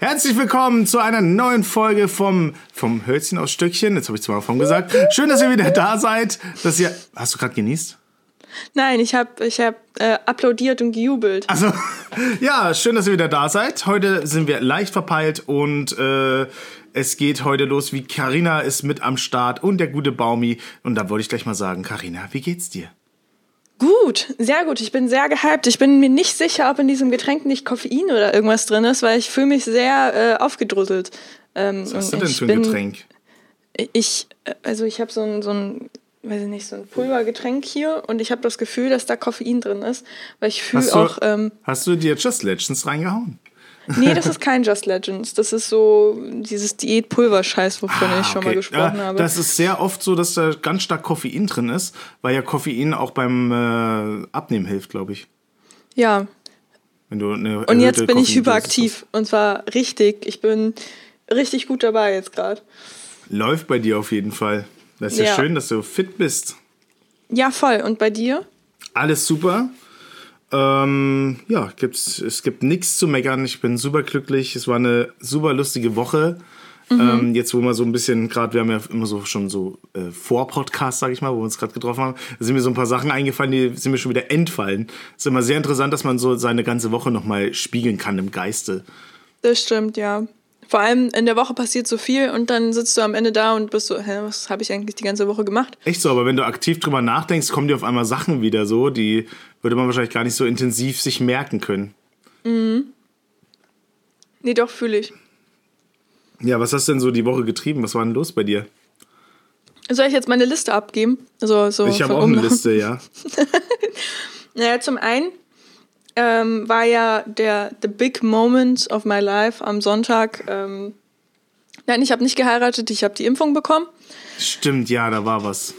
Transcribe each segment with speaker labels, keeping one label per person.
Speaker 1: Herzlich willkommen zu einer neuen Folge vom, vom Hölzchen aus Stückchen. Jetzt habe ich zweimal von gesagt. Schön, dass ihr wieder da seid. Dass ihr, hast du gerade genießt?
Speaker 2: Nein, ich habe ich hab, äh, applaudiert und gejubelt.
Speaker 1: Also, ja, schön, dass ihr wieder da seid. Heute sind wir leicht verpeilt und äh, es geht heute los, wie Karina ist mit am Start und der gute Baumi. Und da wollte ich gleich mal sagen, Karina, wie geht's dir?
Speaker 2: Gut, sehr gut. Ich bin sehr gehypt. Ich bin mir nicht sicher, ob in diesem Getränk nicht Koffein oder irgendwas drin ist, weil ich fühle mich sehr äh, aufgedrüsselt.
Speaker 1: Ähm, Was hast du denn für ein bin, Getränk?
Speaker 2: Ich, also ich habe so ein, so ein, weiß ich nicht, so ein Pulvergetränk hier und ich habe das Gefühl, dass da Koffein drin ist, weil ich fühle auch. Ähm,
Speaker 1: hast du dir Just Legends reingehauen?
Speaker 2: Nee, das ist kein Just Legends. Das ist so dieses Diätpulver-Scheiß, wovon ah, ich schon okay. mal gesprochen ja, habe.
Speaker 1: Das ist sehr oft so, dass da ganz stark Koffein drin ist, weil ja Koffein auch beim äh, Abnehmen hilft, glaube ich.
Speaker 2: Ja. Und jetzt bin ich hyperaktiv. Und zwar richtig. Ich bin richtig gut dabei jetzt gerade.
Speaker 1: Läuft bei dir auf jeden Fall. Das ist ja. ja schön, dass du fit bist.
Speaker 2: Ja, voll. Und bei dir?
Speaker 1: Alles super. Ähm, ja, gibt's, es gibt nichts zu meckern. Ich bin super glücklich. Es war eine super lustige Woche. Mhm. Ähm, jetzt, wo wir so ein bisschen, gerade, wir haben ja immer so schon so äh, Vor-Podcasts, sag ich mal, wo wir uns gerade getroffen haben, sind mir so ein paar Sachen eingefallen, die sind mir schon wieder entfallen. Es ist immer sehr interessant, dass man so seine ganze Woche nochmal spiegeln kann im Geiste.
Speaker 2: Das stimmt, ja. Vor allem in der Woche passiert so viel und dann sitzt du am Ende da und bist so, hä, was habe ich eigentlich die ganze Woche gemacht?
Speaker 1: Echt so, aber wenn du aktiv drüber nachdenkst, kommen dir auf einmal Sachen wieder so, die würde man wahrscheinlich gar nicht so intensiv sich merken können.
Speaker 2: Mhm. Nee, doch, fühle ich.
Speaker 1: Ja, was hast du denn so die Woche getrieben? Was war denn los bei dir?
Speaker 2: Soll ich jetzt meine Liste abgeben? Also, so
Speaker 1: ich habe auch eine Liste, ja.
Speaker 2: naja, zum einen ähm, war ja der The Big Moment of My Life am Sonntag. Ähm, nein, ich habe nicht geheiratet, ich habe die Impfung bekommen.
Speaker 1: Stimmt, ja, da war was.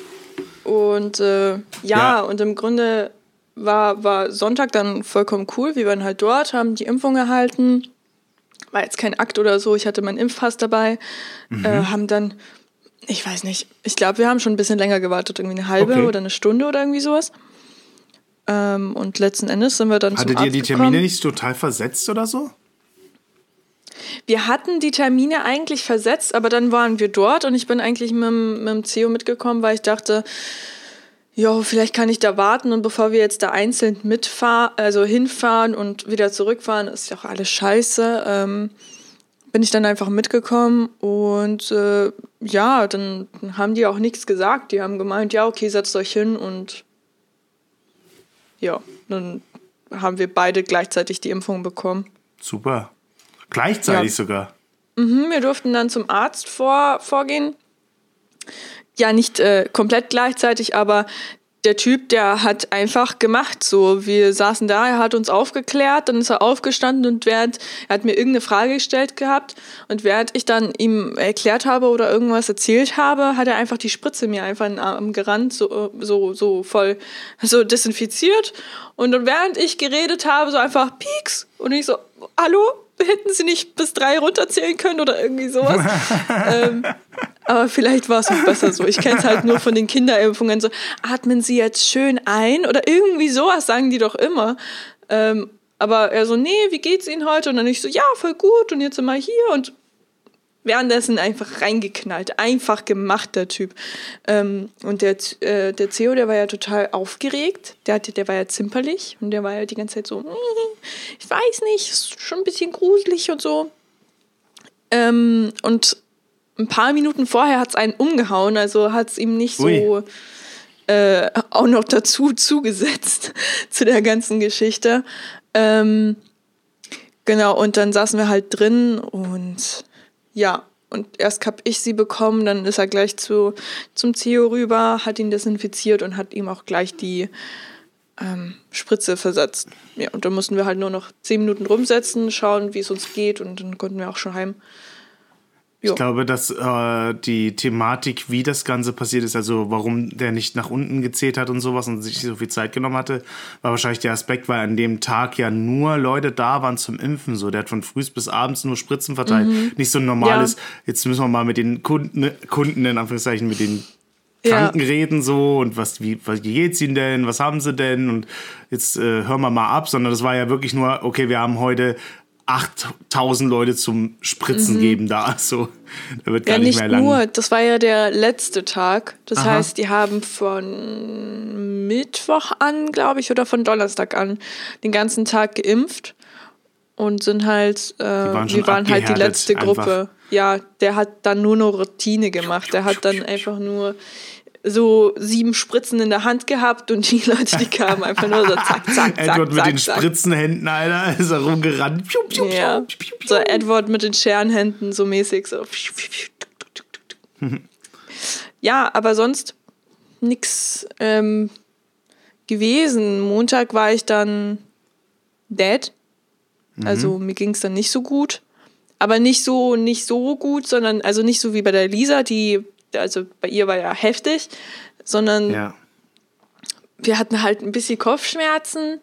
Speaker 2: Und äh, ja, ja, und im Grunde war, war Sonntag dann vollkommen cool. Wir waren halt dort, haben die Impfung erhalten. War jetzt kein Akt oder so, ich hatte meinen Impfpass dabei. Mhm. Äh, haben dann, ich weiß nicht, ich glaube, wir haben schon ein bisschen länger gewartet, irgendwie eine halbe okay. oder eine Stunde oder irgendwie sowas. Ähm, und letzten Endes sind wir dann
Speaker 1: Hattet
Speaker 2: zum Arzt
Speaker 1: ihr die Termine gekommen. nicht total versetzt oder so?
Speaker 2: Wir hatten die Termine eigentlich versetzt, aber dann waren wir dort und ich bin eigentlich mit, mit dem CEO mitgekommen, weil ich dachte, ja, vielleicht kann ich da warten und bevor wir jetzt da einzeln mitfahren, also hinfahren und wieder zurückfahren, ist ja auch alles scheiße. Ähm, bin ich dann einfach mitgekommen und äh, ja, dann haben die auch nichts gesagt. Die haben gemeint, ja, okay, setzt euch hin und ja, dann haben wir beide gleichzeitig die Impfung bekommen.
Speaker 1: Super. Gleichzeitig ja. sogar.
Speaker 2: Mhm, wir durften dann zum Arzt vor, vorgehen. Ja, nicht äh, komplett gleichzeitig, aber der Typ, der hat einfach gemacht. So, wir saßen da, er hat uns aufgeklärt, dann ist er aufgestanden und während, er hat mir irgendeine Frage gestellt gehabt und während ich dann ihm erklärt habe oder irgendwas erzählt habe, hat er einfach die Spritze mir einfach in den Arm gerannt, so, so, so voll, so desinfiziert. Und dann während ich geredet habe, so einfach Pieks. Und ich so, hallo? hätten sie nicht bis drei runterzählen können oder irgendwie sowas. ähm, aber vielleicht war es auch besser so. Ich kenne es halt nur von den Kinderimpfungen. So, atmen Sie jetzt schön ein oder irgendwie sowas sagen die doch immer. Ähm, aber er so, nee, wie geht's Ihnen heute? Und dann ich so, ja, voll gut. Und jetzt sind wir hier und währenddessen einfach reingeknallt. Einfach gemacht, der Typ. Ähm, und der, äh, der CEO, der war ja total aufgeregt. Der, hatte, der war ja zimperlich und der war ja die ganze Zeit so, ich weiß nicht, ist schon ein bisschen gruselig und so. Ähm, und ein paar Minuten vorher hat es einen umgehauen, also hat es ihm nicht Ui. so äh, auch noch dazu zugesetzt zu der ganzen Geschichte. Ähm, genau, und dann saßen wir halt drin und ja, und erst habe ich sie bekommen, dann ist er gleich zu, zum CEO rüber, hat ihn desinfiziert und hat ihm auch gleich die ähm, Spritze versetzt. Ja, und dann mussten wir halt nur noch zehn Minuten rumsetzen, schauen, wie es uns geht und dann konnten wir auch schon heim.
Speaker 1: Ich glaube, dass äh, die Thematik, wie das Ganze passiert ist, also warum der nicht nach unten gezählt hat und sowas und sich so viel Zeit genommen hatte, war wahrscheinlich der Aspekt, weil an dem Tag ja nur Leute da waren zum Impfen. So, der hat von früh bis abends nur Spritzen verteilt. Mhm. Nicht so ein normales, ja. jetzt müssen wir mal mit den Kunden, Kunden in Anführungszeichen, mit den Kranken ja. reden so und was, wie, wie geht's ihnen denn, was haben sie denn und jetzt äh, hören wir mal ab, sondern das war ja wirklich nur, okay, wir haben heute 8000 Leute zum Spritzen mhm. geben da. So, da wird gar
Speaker 2: ja,
Speaker 1: nicht, nicht mehr lang.
Speaker 2: nur, das war ja der letzte Tag. Das Aha. heißt, die haben von Mittwoch an, glaube ich, oder von Donnerstag an den ganzen Tag geimpft und sind halt, äh, waren wir waren halt die letzte Gruppe. Einfach. Ja, der hat dann nur noch Routine gemacht. Der hat dann einfach nur so sieben Spritzen in der Hand gehabt und die Leute, die kamen einfach nur so zack, zack, zack.
Speaker 1: Edward
Speaker 2: mit
Speaker 1: den Spritzenhänden, Alter, ist er rumgerannt. Piu,
Speaker 2: piu, ja. Piu, so Edward mit den Scherenhänden, so mäßig, so. ja, aber sonst nichts ähm, gewesen. Montag war ich dann dead. Also mhm. mir ging es dann nicht so gut. Aber nicht so, nicht so gut, sondern also nicht so wie bei der Lisa, die also bei ihr war ja heftig, sondern ja. wir hatten halt ein bisschen Kopfschmerzen,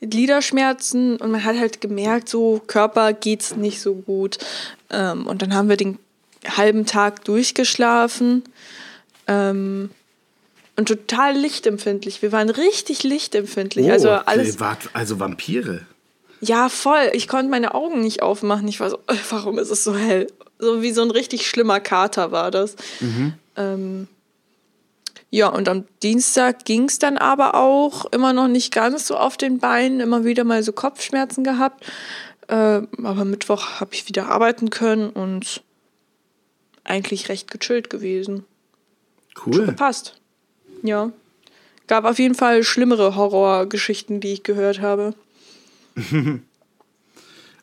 Speaker 2: Gliederschmerzen und man hat halt gemerkt, so Körper geht's nicht so gut. Ähm, und dann haben wir den halben Tag durchgeschlafen ähm, und total lichtempfindlich. Wir waren richtig lichtempfindlich. Oh, also alles.
Speaker 1: Also Vampire.
Speaker 2: Ja, voll. Ich konnte meine Augen nicht aufmachen. Ich war so, warum ist es so hell? So wie so ein richtig schlimmer Kater war das. Mhm. Ähm, ja, und am Dienstag ging es dann aber auch immer noch nicht ganz so auf den Beinen, immer wieder mal so Kopfschmerzen gehabt. Äh, aber Mittwoch habe ich wieder arbeiten können und eigentlich recht gechillt gewesen.
Speaker 1: Cool. Schon
Speaker 2: gepasst. Ja. Gab auf jeden Fall schlimmere Horrorgeschichten, die ich gehört habe.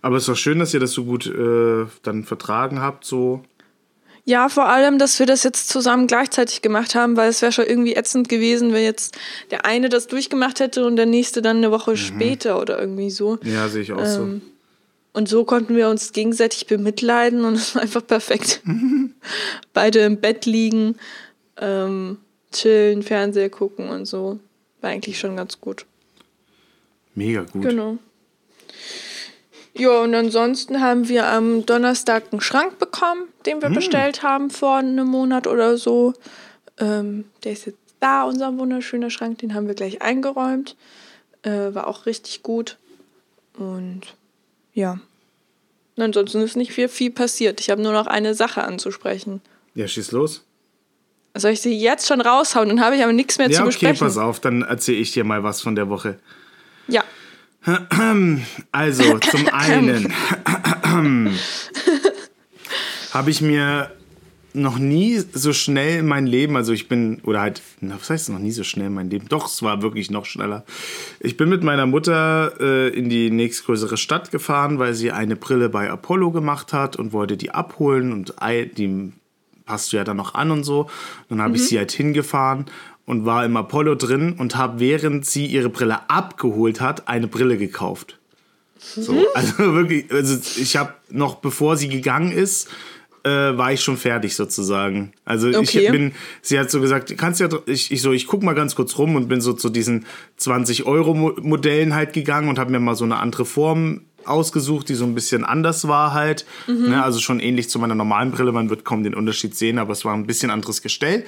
Speaker 1: Aber es ist doch schön, dass ihr das so gut äh, dann vertragen habt, so.
Speaker 2: Ja, vor allem, dass wir das jetzt zusammen gleichzeitig gemacht haben, weil es wäre schon irgendwie ätzend gewesen, wenn jetzt der eine das durchgemacht hätte und der nächste dann eine Woche mhm. später oder irgendwie so.
Speaker 1: Ja, sehe ich auch ähm, so.
Speaker 2: Und so konnten wir uns gegenseitig bemitleiden und es war einfach perfekt. Beide im Bett liegen, ähm, chillen, Fernseher gucken und so. War eigentlich schon ganz gut.
Speaker 1: Mega gut.
Speaker 2: Genau. Ja, und ansonsten haben wir am Donnerstag einen Schrank bekommen, den wir mm. bestellt haben vor einem Monat oder so. Ähm, der ist jetzt da, unser wunderschöner Schrank, den haben wir gleich eingeräumt. Äh, war auch richtig gut. Und ja. Ansonsten ist nicht viel, viel passiert. Ich habe nur noch eine Sache anzusprechen.
Speaker 1: Ja, schieß los.
Speaker 2: Soll ich sie jetzt schon raushauen? Dann habe ich aber nichts mehr ja, zu besprechen.
Speaker 1: Okay, pass auf, dann erzähle ich dir mal was von der Woche.
Speaker 2: Ja.
Speaker 1: Also, zum einen habe ich mir noch nie so schnell mein Leben, also ich bin, oder halt, was heißt noch nie so schnell mein Leben? Doch, es war wirklich noch schneller. Ich bin mit meiner Mutter äh, in die nächstgrößere Stadt gefahren, weil sie eine Brille bei Apollo gemacht hat und wollte die abholen und die passt ja dann noch an und so. Dann habe mhm. ich sie halt hingefahren und war im Apollo drin und habe, während sie ihre Brille abgeholt hat, eine Brille gekauft. So, mhm. also wirklich, also ich habe noch bevor sie gegangen ist, äh, war ich schon fertig sozusagen. Also okay. ich bin, sie hat so gesagt, kannst ja, ich, ich so, ich guck mal ganz kurz rum und bin so zu diesen 20 Euro Modellen halt gegangen und habe mir mal so eine andere Form ausgesucht, die so ein bisschen anders war halt. Mhm. Ne, also schon ähnlich zu meiner normalen Brille, man wird kaum den Unterschied sehen, aber es war ein bisschen anderes Gestell.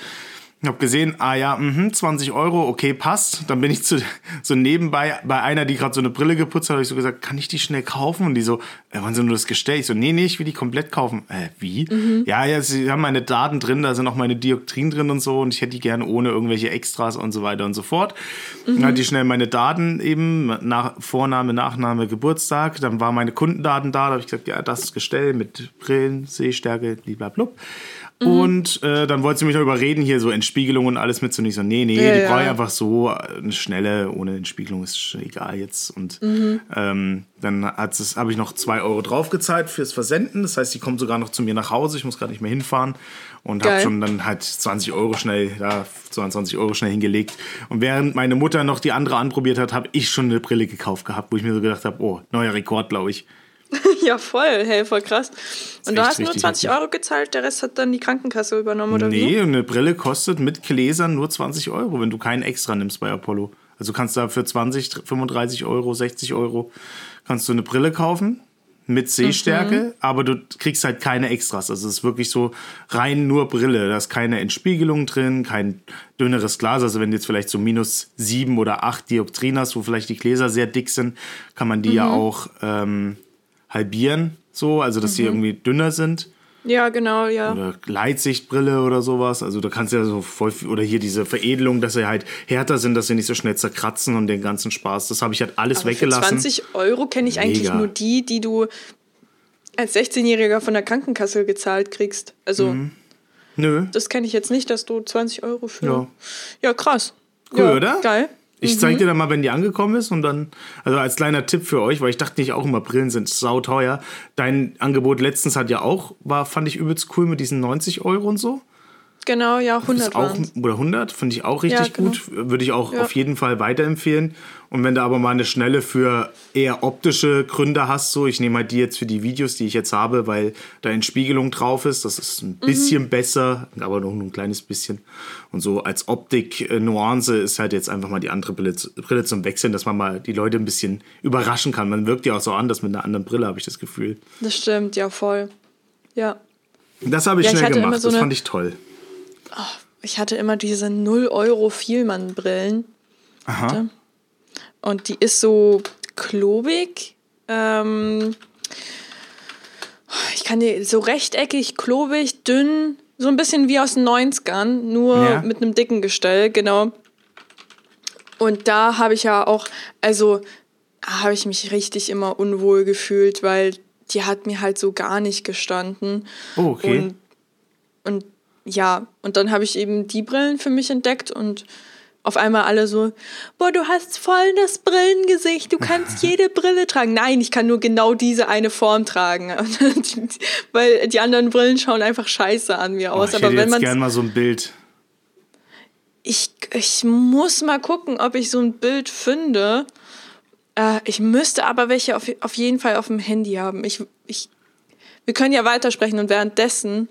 Speaker 1: Ich habe gesehen, ah ja, mh, 20 Euro, okay, passt. Dann bin ich zu, so nebenbei bei einer, die gerade so eine Brille geputzt hat, habe ich so gesagt, kann ich die schnell kaufen? Und die so, äh, wann sind nur das Gestell? Ich so, nee, nee, ich will die komplett kaufen. Äh, wie? Mhm. Ja, ja, sie haben meine Daten drin, da sind auch meine Dioptrien drin und so und ich hätte die gerne ohne irgendwelche Extras und so weiter und so fort. Mhm. Dann hatte ich schnell meine Daten eben, nach, Vorname, Nachname, Geburtstag. Dann waren meine Kundendaten da, da habe ich gesagt, ja, das Gestell mit Brillen, Sehstärke, blablabla. Mhm. Und äh, dann wollte sie mich noch überreden, hier so Entspiegelung und alles mitzunehmen. Ich so, nee, nee, ja, die ja. brauche ich einfach so eine schnelle, ohne Entspiegelung ist egal jetzt. Und mhm. ähm, dann habe ich noch zwei Euro draufgezahlt fürs Versenden. Das heißt, die kommt sogar noch zu mir nach Hause. Ich muss gerade nicht mehr hinfahren. Und habe schon dann halt 20 Euro schnell, ja, 22 Euro schnell hingelegt. Und während meine Mutter noch die andere anprobiert hat, habe ich schon eine Brille gekauft gehabt, wo ich mir so gedacht habe, oh, neuer Rekord, glaube ich.
Speaker 2: ja, voll, hey, voll krass. Und du hast nur 20 Euro gezahlt, der Rest hat dann die Krankenkasse übernommen, oder
Speaker 1: nee, wie? Nee, eine Brille kostet mit Gläsern nur 20 Euro, wenn du keinen extra nimmst bei Apollo. Also kannst du da für 20, 35 Euro, 60 Euro kannst du eine Brille kaufen mit Sehstärke, mhm. aber du kriegst halt keine Extras. Also es ist wirklich so rein nur Brille. Da ist keine Entspiegelung drin, kein dünneres Glas. Also wenn du jetzt vielleicht so minus sieben oder acht Dioptrien hast, wo vielleicht die Gläser sehr dick sind, kann man die mhm. ja auch ähm, halbieren, so, also dass mhm. sie irgendwie dünner sind.
Speaker 2: Ja, genau, ja.
Speaker 1: Oder Gleitsichtbrille oder sowas. Also da kannst du ja so voll oder hier diese Veredelung, dass sie halt härter sind, dass sie nicht so schnell zerkratzen und den ganzen Spaß. Das habe ich halt alles Aber weggelassen.
Speaker 2: Für 20 Euro kenne ich Mega. eigentlich nur die, die du als 16-Jähriger von der Krankenkasse gezahlt kriegst. Also mhm. Nö. Das kenne ich jetzt nicht, dass du 20 Euro für. Ja, ja krass.
Speaker 1: Cool, ja, oder? Geil. Ich zeig dir dann mal, wenn die angekommen ist und dann, also als kleiner Tipp für euch, weil ich dachte nicht auch immer, Brillen sind sauteuer. Dein Angebot letztens hat ja auch, war, fand ich übelst cool mit diesen 90 Euro und so.
Speaker 2: Genau, ja, 100
Speaker 1: auch, Oder 100, finde ich auch richtig ja, genau. gut. Würde ich auch ja. auf jeden Fall weiterempfehlen. Und wenn du aber mal eine Schnelle für eher optische Gründe hast, so, ich nehme halt die jetzt für die Videos, die ich jetzt habe, weil da Entspiegelung drauf ist. Das ist ein bisschen mhm. besser, aber noch ein kleines bisschen. Und so als Optik-Nuance ist halt jetzt einfach mal die andere Brille, Brille zum Wechseln, dass man mal die Leute ein bisschen überraschen kann. Man wirkt ja auch so anders mit einer anderen Brille, habe ich das Gefühl.
Speaker 2: Das stimmt, ja, voll. Ja.
Speaker 1: Das habe ich ja, schnell ich gemacht, so das fand ich toll.
Speaker 2: Oh, ich hatte immer diese 0 Euro Vielmann-Brillen. Aha. Und die ist so klobig. Ähm, ich kann die so rechteckig, klobig, dünn, so ein bisschen wie aus den 90ern, nur ja. mit einem dicken Gestell, genau. Und da habe ich ja auch, also habe ich mich richtig immer unwohl gefühlt, weil die hat mir halt so gar nicht gestanden.
Speaker 1: Oh, okay.
Speaker 2: Und, und ja, und dann habe ich eben die Brillen für mich entdeckt und auf einmal alle so, boah, du hast voll das Brillengesicht, du kannst jede Brille tragen. Nein, ich kann nur genau diese eine Form tragen. Weil die anderen Brillen schauen einfach scheiße an mir aus.
Speaker 1: Oh, ich Aber wenn man. gerne mal so ein Bild.
Speaker 2: Ich, ich muss mal gucken, ob ich so ein Bild finde. Äh, ich müsste aber welche auf, auf jeden Fall auf dem Handy haben. Ich, ich, wir können ja weitersprechen und währenddessen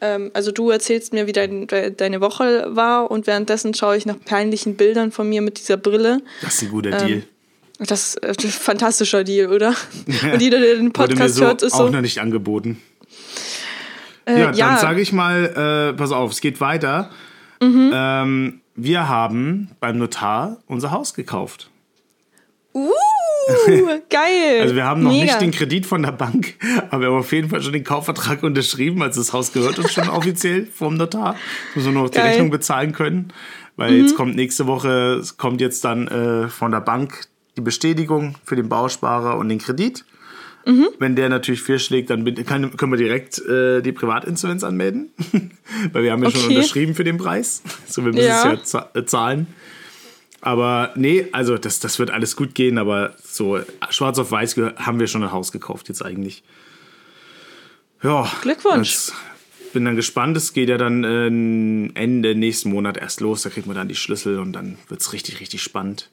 Speaker 2: ähm, also du erzählst mir, wie dein, deine Woche war und währenddessen schaue ich nach peinlichen Bildern von mir mit dieser Brille.
Speaker 1: Das ist ein guter ähm, Deal.
Speaker 2: Das ist ein fantastischer Deal, oder? und jeder, der den Podcast so hört, ist
Speaker 1: so. Auch noch nicht angeboten. Äh, ja, ja, dann sage ich mal, äh, pass auf, es geht weiter. Mhm. Ähm, wir haben beim Notar unser Haus gekauft.
Speaker 2: Uh! geil.
Speaker 1: Also wir haben noch Mega. nicht den Kredit von der Bank, aber wir haben auf jeden Fall schon den Kaufvertrag unterschrieben. Also das Haus gehört uns schon offiziell vom Notar. Müssen wir nur noch die Rechnung bezahlen können. Weil mhm. jetzt kommt nächste Woche, kommt jetzt dann äh, von der Bank die Bestätigung für den Bausparer und den Kredit. Mhm. Wenn der natürlich fehlschlägt, dann kann, können wir direkt äh, die Privatinsolvenz anmelden. Weil wir haben ja okay. schon unterschrieben für den Preis. So, wir müssen ja. es ja zahlen. Aber nee, also das, das wird alles gut gehen, aber so schwarz auf weiß haben wir schon ein Haus gekauft jetzt eigentlich. Ja.
Speaker 2: Glückwunsch.
Speaker 1: bin dann gespannt. Es geht ja dann äh, Ende nächsten Monat erst los. Da kriegt man dann die Schlüssel und dann wird es richtig, richtig spannend.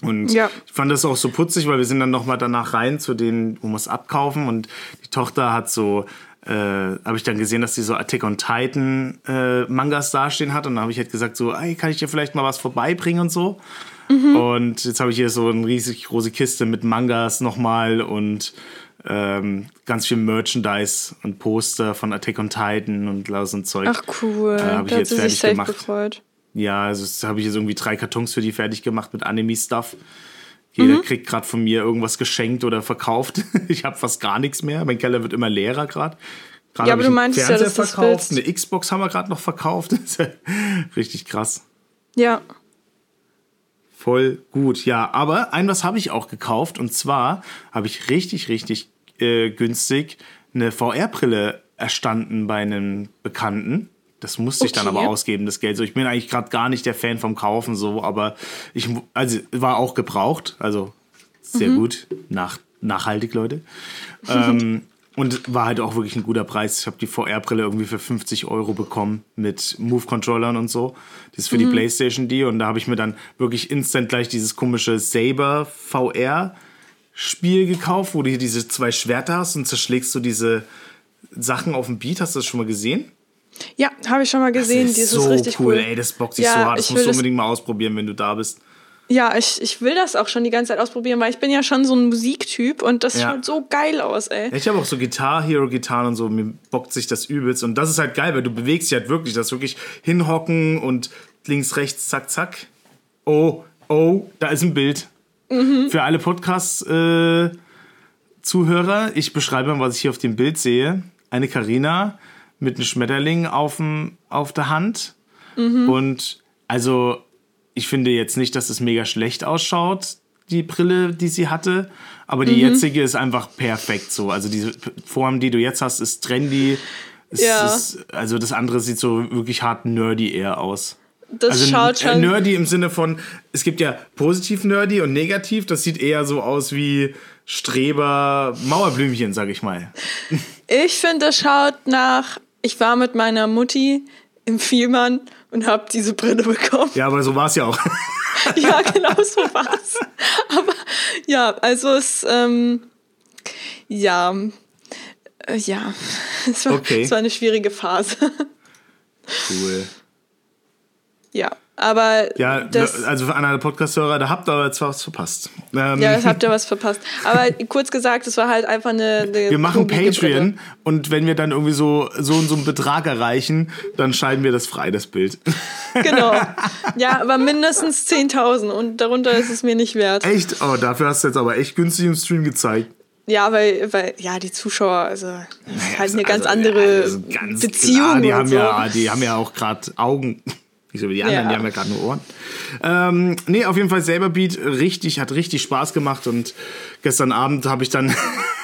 Speaker 1: Und ja. ich fand das auch so putzig, weil wir sind dann nochmal danach rein zu denen, wo wir es abkaufen. Und die Tochter hat so äh, habe ich dann gesehen, dass die so Attack on Titan äh, Mangas dastehen hat und dann habe ich halt gesagt so, ey, kann ich dir vielleicht mal was vorbeibringen und so. Mhm. Und jetzt habe ich hier so eine riesig große Kiste mit Mangas nochmal und ähm, ganz viel Merchandise und Poster von Attack on Titan und so ein Zeug.
Speaker 2: Ach cool, äh, habe ich jetzt fertig gemacht. Gefreut.
Speaker 1: Ja, also habe ich jetzt irgendwie drei Kartons für die fertig gemacht mit Anime-Stuff. Jeder mhm. kriegt gerade von mir irgendwas geschenkt oder verkauft. ich habe fast gar nichts mehr. Mein Keller wird immer leerer gerade.
Speaker 2: Ja, aber du meinst Fernseher ja, dass
Speaker 1: verkauft, eine Xbox haben wir gerade noch verkauft. Richtig krass.
Speaker 2: Ja.
Speaker 1: Voll gut, ja. Aber ein was habe ich auch gekauft und zwar habe ich richtig, richtig äh, günstig eine VR-Brille erstanden bei einem Bekannten. Das musste okay. ich dann aber ausgeben, das Geld. So, ich bin eigentlich gerade gar nicht der Fan vom Kaufen, so, aber ich also war auch gebraucht, also sehr mhm. gut, nach, nachhaltig, Leute. ähm, und war halt auch wirklich ein guter Preis. Ich habe die VR-Brille irgendwie für 50 Euro bekommen mit Move-Controllern und so. Das ist für mhm. die PlayStation die. Und da habe ich mir dann wirklich instant gleich dieses komische Saber VR-Spiel gekauft, wo du hier diese zwei Schwerter hast und zerschlägst du diese Sachen auf dem Beat. Hast du das schon mal gesehen?
Speaker 2: Ja, habe ich schon mal gesehen. Das ist, so richtig cool. cool.
Speaker 1: Ey, das bockt sich ja, so hart. Das musst du unbedingt mal ausprobieren, wenn du da bist.
Speaker 2: Ja, ich, ich will das auch schon die ganze Zeit ausprobieren, weil ich bin ja schon so ein Musiktyp und das ja. schaut so geil aus, ey.
Speaker 1: Ich habe auch so Guitar Hero Gitarren und so, mir bockt sich das übelst und das ist halt geil, weil du bewegst dich halt wirklich, das wirklich hinhocken und links, rechts, zack, zack. Oh, oh, da ist ein Bild. Mhm. Für alle Podcasts äh, Zuhörer, ich beschreibe mal, was ich hier auf dem Bild sehe. Eine Karina mit einem Schmetterling aufm, auf der Hand. Mhm. Und also, ich finde jetzt nicht, dass es mega schlecht ausschaut, die Brille, die sie hatte. Aber die mhm. jetzige ist einfach perfekt so. Also diese Form, die du jetzt hast, ist trendy. Ja. Ist, also das andere sieht so wirklich hart nerdy eher aus. Das also schaut schon. Nerdy im Sinne von, es gibt ja positiv nerdy und negativ. Das sieht eher so aus wie Streber Mauerblümchen, sag ich mal.
Speaker 2: Ich finde, das schaut nach, ich war mit meiner Mutti im Vielmann und habe diese Brille bekommen.
Speaker 1: Ja, aber so war es ja auch.
Speaker 2: ja, genau so war es. Aber ja, also es, ähm, ja, äh, ja, es war, okay. es war eine schwierige Phase.
Speaker 1: Cool.
Speaker 2: Ja, aber.
Speaker 1: Ja, also für alle Podcast-Hörer, da habt ihr aber jetzt was verpasst.
Speaker 2: Ähm. Ja, das habt ihr was verpasst. Aber kurz gesagt, es war halt einfach eine. eine
Speaker 1: wir machen Patreon Brille. und wenn wir dann irgendwie so, so und so einen Betrag erreichen, dann schalten wir das frei, das Bild.
Speaker 2: Genau. Ja, aber mindestens 10.000 und darunter ist es mir nicht wert.
Speaker 1: Echt? Oh, dafür hast du jetzt aber echt günstig im Stream gezeigt.
Speaker 2: Ja, weil, weil ja, die Zuschauer, also naja, halt eine ganz also, andere ja, ganz Beziehung. Klar,
Speaker 1: die, haben so. ja, die haben ja auch gerade Augen. Nicht so wie die anderen, ja. die haben ja gerade nur Ohren. Ähm, nee, auf jeden Fall selber Beat, richtig, hat richtig Spaß gemacht und gestern Abend habe ich dann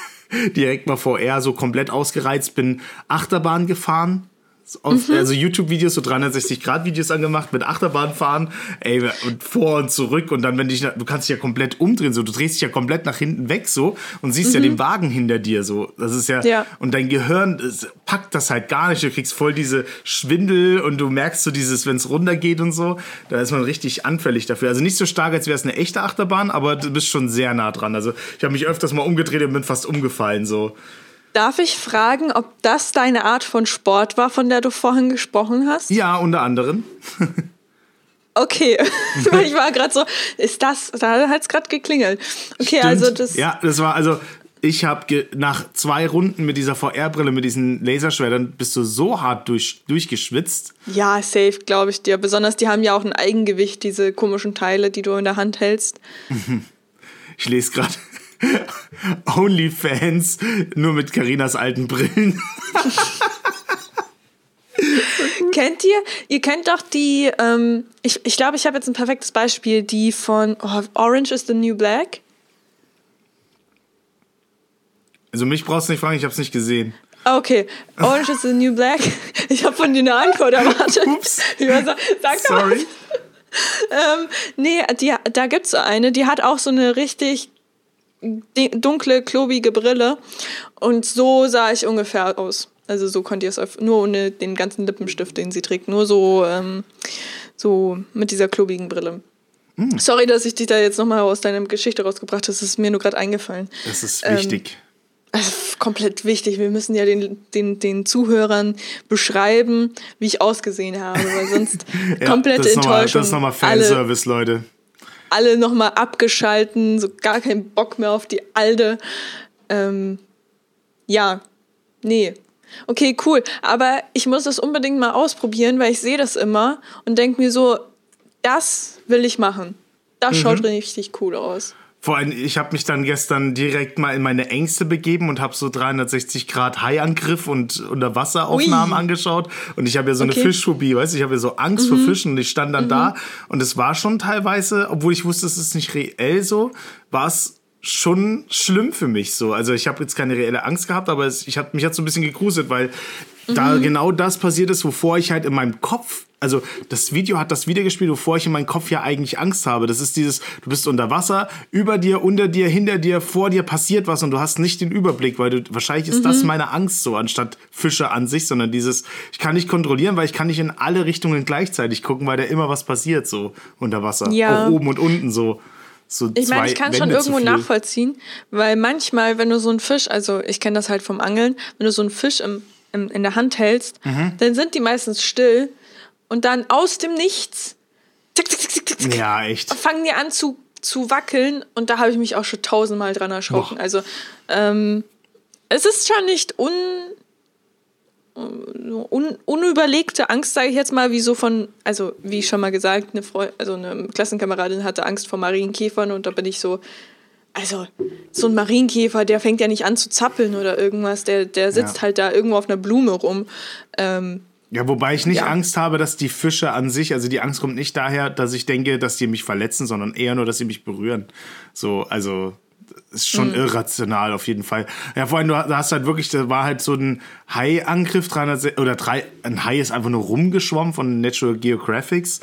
Speaker 1: direkt mal VR so komplett ausgereizt, bin Achterbahn gefahren auf, mhm. also YouTube-Videos, so 360-Grad-Videos angemacht mit Achterbahnfahren, ey, und vor und zurück und dann, wenn dich, du kannst dich ja komplett umdrehen, so, du drehst dich ja komplett nach hinten weg, so, und siehst mhm. ja den Wagen hinter dir, so, das ist ja, ja. und dein Gehirn das packt das halt gar nicht, du kriegst voll diese Schwindel und du merkst so dieses, wenn es runtergeht und so, da ist man richtig anfällig dafür, also nicht so stark, als wäre es eine echte Achterbahn, aber du bist schon sehr nah dran, also ich habe mich öfters mal umgedreht und bin fast umgefallen, so.
Speaker 2: Darf ich fragen, ob das deine Art von Sport war, von der du vorhin gesprochen hast?
Speaker 1: Ja, unter anderem.
Speaker 2: Okay, ich war gerade so, ist das, da hat es gerade geklingelt. Okay,
Speaker 1: Stimmt.
Speaker 2: also das.
Speaker 1: Ja, das war, also ich habe nach zwei Runden mit dieser VR-Brille, mit diesen Laserschwertern, bist du so hart durch, durchgeschwitzt.
Speaker 2: Ja, safe, glaube ich dir. Besonders die haben ja auch ein Eigengewicht, diese komischen Teile, die du in der Hand hältst.
Speaker 1: Ich lese gerade, Onlyfans nur mit Karinas alten Brillen.
Speaker 2: kennt ihr? Ihr kennt doch die, ähm, ich glaube, ich, glaub, ich habe jetzt ein perfektes Beispiel, die von oh, Orange is the New Black.
Speaker 1: Also mich brauchst du nicht fragen, ich habe es nicht gesehen.
Speaker 2: Okay, Orange is the New Black. Ich habe von dir eine Antwort erwartet. Ups. Sag, sag Sorry. ähm, nee, die, da gibt es so eine, die hat auch so eine richtig dunkle, klobige Brille. Und so sah ich ungefähr aus. Also so konnte ich es nur ohne den ganzen Lippenstift, den sie trägt. Nur so, ähm, so mit dieser klobigen Brille. Hm. Sorry, dass ich dich da jetzt nochmal aus deiner Geschichte rausgebracht habe. Das ist mir nur gerade eingefallen.
Speaker 1: Das ist wichtig. Ähm,
Speaker 2: also komplett wichtig. Wir müssen ja den, den, den Zuhörern beschreiben, wie ich ausgesehen habe, weil sonst ja, komplette das Enttäuschung. Mal,
Speaker 1: das ist nochmal Fanservice, Leute
Speaker 2: alle nochmal abgeschalten, so gar keinen Bock mehr auf die alte. Ähm, ja, nee. Okay, cool. Aber ich muss das unbedingt mal ausprobieren, weil ich sehe das immer und denke mir so, das will ich machen. Das mhm. schaut richtig cool aus.
Speaker 1: Vor allem, ich habe mich dann gestern direkt mal in meine Ängste begeben und habe so 360 Grad Haiangriff und Unterwasseraufnahmen Ui. angeschaut. Und ich habe ja so okay. eine Fischphobie, weißt du, ich habe ja so Angst mhm. vor Fischen und ich stand dann mhm. da und es war schon teilweise, obwohl ich wusste, es ist nicht reell so, war es schon schlimm für mich so. Also ich habe jetzt keine reelle Angst gehabt, aber es, ich hab, mich hat so ein bisschen gegruselt, weil mhm. da genau das passiert ist, wovor ich halt in meinem Kopf also das Video hat das wiedergespielt, wovor ich in meinem Kopf ja eigentlich Angst habe. Das ist dieses, du bist unter Wasser, über dir, unter dir, hinter dir, vor dir passiert was und du hast nicht den Überblick, weil du wahrscheinlich ist mhm. das meine Angst so, anstatt Fische an sich, sondern dieses, ich kann nicht kontrollieren, weil ich kann nicht in alle Richtungen gleichzeitig gucken, weil da immer was passiert so unter Wasser. Ja. Auch oben und unten so. So
Speaker 2: ich meine, ich kann es schon irgendwo nachvollziehen, weil manchmal, wenn du so einen Fisch, also ich kenne das halt vom Angeln, wenn du so einen Fisch im, im in der Hand hältst, mhm. dann sind die meistens still und dann aus dem Nichts
Speaker 1: tick, tick, tick, tick, tick, ja, echt.
Speaker 2: fangen die an zu, zu wackeln und da habe ich mich auch schon tausendmal dran erschrocken. Boah. Also ähm, es ist schon nicht un, un, unüberlegte Angst, sage ich jetzt mal, wie so von, also wie schon mal gesagt, eine Freu also eine Klassenkameradin hatte Angst vor Marienkäfern und da bin ich so, also so ein Marienkäfer, der fängt ja nicht an zu zappeln oder irgendwas, der, der sitzt ja. halt da irgendwo auf einer Blume rum. Ähm,
Speaker 1: ja, wobei ich nicht ja. Angst habe, dass die Fische an sich, also die Angst kommt nicht daher, dass ich denke, dass die mich verletzen, sondern eher nur, dass sie mich berühren. So, also ist schon mhm. irrational auf jeden Fall. Ja, vor allem, du hast halt wirklich, da war halt so ein Hai-Angriff, 300, oder drei, ein Hai ist einfach nur rumgeschwommen von Natural Geographics.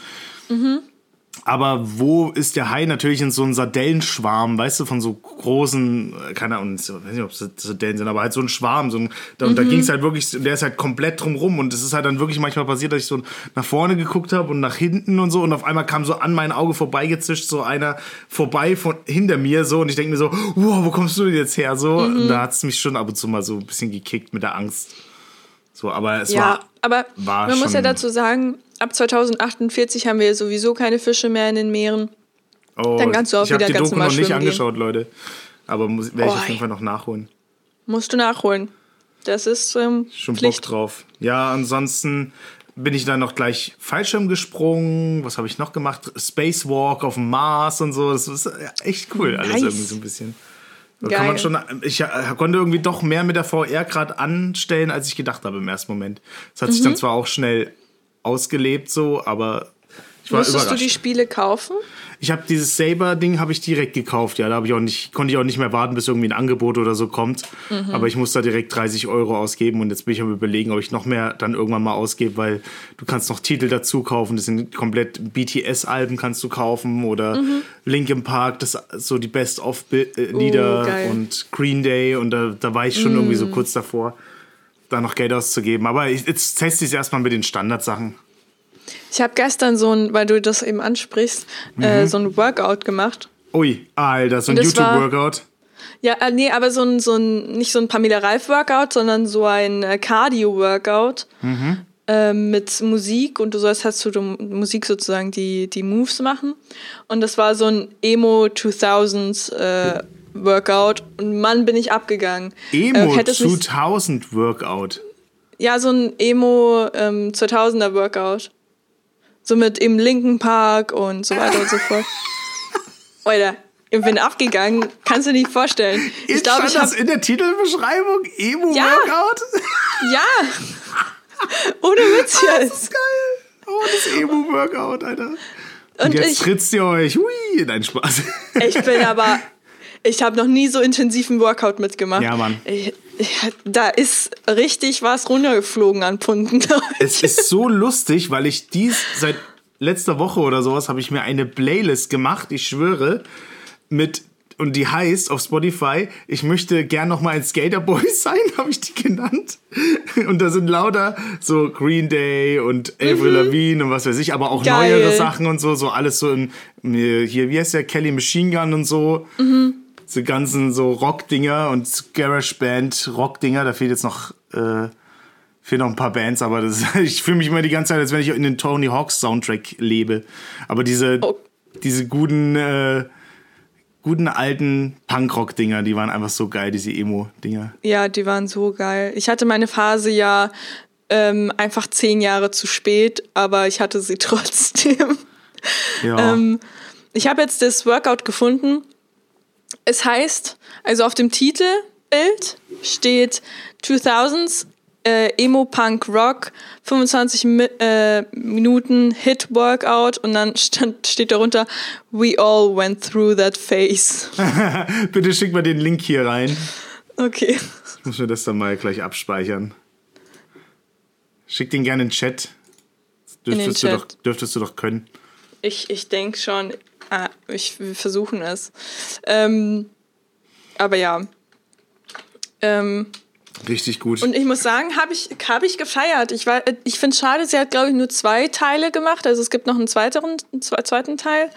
Speaker 1: Mhm. Aber wo ist der Hai natürlich in so einem Sardellenschwarm, weißt du, von so großen, äh, keine Ahnung, ich weiß nicht, ob es Sardellen sind, aber halt so ein Schwarm. So ein, da, Und da mhm. ging es halt wirklich, der ist halt komplett drumrum. Und es ist halt dann wirklich manchmal passiert, dass ich so nach vorne geguckt habe und nach hinten und so. Und auf einmal kam so an mein Auge vorbeigezischt, so einer vorbei von hinter mir so. Und ich denke mir so, wow, wo kommst du denn jetzt her? So, mhm. und da hat es mich schon ab und zu mal so ein bisschen gekickt mit der Angst. So, aber es ja, war.
Speaker 2: Aber war man muss ja dazu sagen, ab 2048 haben wir sowieso keine Fische mehr in den Meeren.
Speaker 1: Oh, Dann kannst du auch ich wieder die ganz Doku normal noch nicht angeschaut, gehen. Leute. Aber muss, werde ich oh, auf jeden Fall noch nachholen.
Speaker 2: Musst du nachholen. Das ist ähm,
Speaker 1: schon Pflicht. Bock drauf. Ja, ansonsten bin ich dann noch gleich Fallschirm gesprungen. Was habe ich noch gemacht? Spacewalk auf dem Mars und so. Das ist echt cool, alles nice. irgendwie so ein bisschen. Da kann man schon, ich äh, konnte irgendwie doch mehr mit der VR gerade anstellen, als ich gedacht habe im ersten Moment. Das hat mhm. sich dann zwar auch schnell ausgelebt so, aber
Speaker 2: ich war Musstest überrascht. du die Spiele kaufen?
Speaker 1: Ich habe dieses Saber-Ding habe ich direkt gekauft. Ja, da habe ich auch nicht, konnte ich auch nicht mehr warten, bis irgendwie ein Angebot oder so kommt. Mhm. Aber ich muss da direkt 30 Euro ausgeben und jetzt bin ich am überlegen, ob ich noch mehr dann irgendwann mal ausgebe, weil du kannst noch Titel dazu kaufen. Das sind komplett BTS-Alben kannst du kaufen oder mhm. Linkin Park, das so die Best-of-Lieder oh, und Green Day und da, da war ich schon mhm. irgendwie so kurz davor da noch Geld auszugeben. Aber ich, jetzt teste ich es erstmal mit den Standardsachen.
Speaker 2: Ich habe gestern so ein, weil du das eben ansprichst, äh, mhm. äh, so ein Workout gemacht.
Speaker 1: Ui, Alter, so ein YouTube-Workout.
Speaker 2: Ja, äh, nee, aber so ein, so ein, nicht so ein Pamela Reif-Workout, sondern so ein äh, Cardio-Workout mhm. äh, mit Musik und du sollst halt zu der Musik sozusagen die, die Moves machen. Und das war so ein Emo 2000s äh, Workout und Mann bin ich abgegangen.
Speaker 1: Emo äh, 2000 Workout.
Speaker 2: Ja, so ein Emo ähm, 2000er Workout. So mit im Linken Park und so weiter und so fort. Alter, ich bin abgegangen, kannst du dir nicht vorstellen.
Speaker 1: Ich, ich glaube, ich das in der Titelbeschreibung Emo ja. Workout.
Speaker 2: Ja. Ohne Witz
Speaker 1: jetzt. Das ist geil. Oh, das Emo Workout, Alter. Und, und jetzt ich, trittst ihr euch. Hui, dein Spaß.
Speaker 2: Ich bin aber ich habe noch nie so intensiven Workout mitgemacht.
Speaker 1: Ja, Mann.
Speaker 2: Ich, ich, da ist richtig was runtergeflogen an Punkten.
Speaker 1: Es ist so lustig, weil ich dies seit letzter Woche oder sowas habe ich mir eine Playlist gemacht, ich schwöre, mit und die heißt auf Spotify, ich möchte gern noch mal ein Skaterboy sein, habe ich die genannt. Und da sind lauter so Green Day und Avril mhm. Lavigne und was weiß ich, aber auch Geil. neuere Sachen und so, so alles so in hier, wie heißt der Kelly Machine Gun und so. Mhm diese ganzen so Rock-Dinger und Garage-Band-Rock-Dinger. Da fehlt jetzt noch, äh, fehlen noch ein paar Bands, aber das, ich fühle mich immer die ganze Zeit, als wenn ich in den Tony Hawks Soundtrack lebe. Aber diese, oh. diese guten, äh, guten alten Punkrock-Dinger, die waren einfach so geil, diese Emo-Dinger.
Speaker 2: Ja, die waren so geil. Ich hatte meine Phase ja ähm, einfach zehn Jahre zu spät, aber ich hatte sie trotzdem. Ja. ähm, ich habe jetzt das Workout gefunden es heißt, also auf dem Titelbild steht 2000s äh, Emo Punk Rock 25 Mi äh, Minuten Hit Workout und dann stand, steht darunter We all went through that phase.
Speaker 1: Bitte schick mal den Link hier rein.
Speaker 2: Okay.
Speaker 1: Ich muss mir das dann mal gleich abspeichern. Schick den gerne in den Chat. Dürftest, in den Chat. Du, doch, dürftest du doch können.
Speaker 2: Ich, ich denke schon. Ah, ich, wir versuchen es. Ähm, aber ja. Ähm,
Speaker 1: Richtig gut.
Speaker 2: Und ich muss sagen, habe ich, hab ich gefeiert. Ich, ich finde es schade, sie hat, glaube ich, nur zwei Teile gemacht. Also es gibt noch einen zweiten, einen zweiten Teil.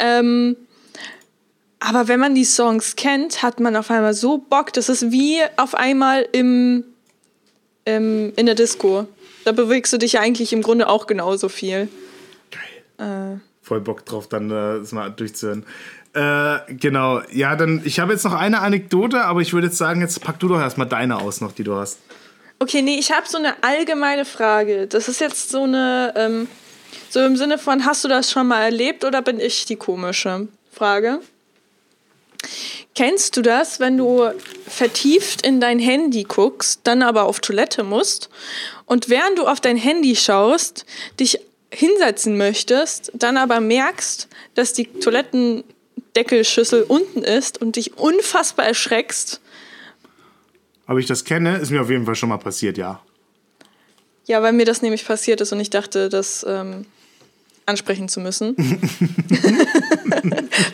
Speaker 2: Ähm, aber wenn man die Songs kennt, hat man auf einmal so Bock. Das ist wie auf einmal im, im, in der Disco. Da bewegst du dich eigentlich im Grunde auch genauso viel.
Speaker 1: Geil. Äh, voll Bock drauf, dann äh, das mal durchzuhören. Äh, genau, ja, dann, ich habe jetzt noch eine Anekdote, aber ich würde jetzt sagen, jetzt pack du doch erstmal deine aus noch, die du hast.
Speaker 2: Okay, nee, ich habe so eine allgemeine Frage. Das ist jetzt so eine, ähm, so im Sinne von, hast du das schon mal erlebt oder bin ich die komische Frage? Kennst du das, wenn du vertieft in dein Handy guckst, dann aber auf Toilette musst und während du auf dein Handy schaust, dich hinsetzen möchtest, dann aber merkst, dass die Toilettendeckelschüssel unten ist und dich unfassbar erschreckst?
Speaker 1: Ob ich das kenne, ist mir auf jeden Fall schon mal passiert, ja.
Speaker 2: Ja, weil mir das nämlich passiert ist und ich dachte, das ähm, ansprechen zu müssen.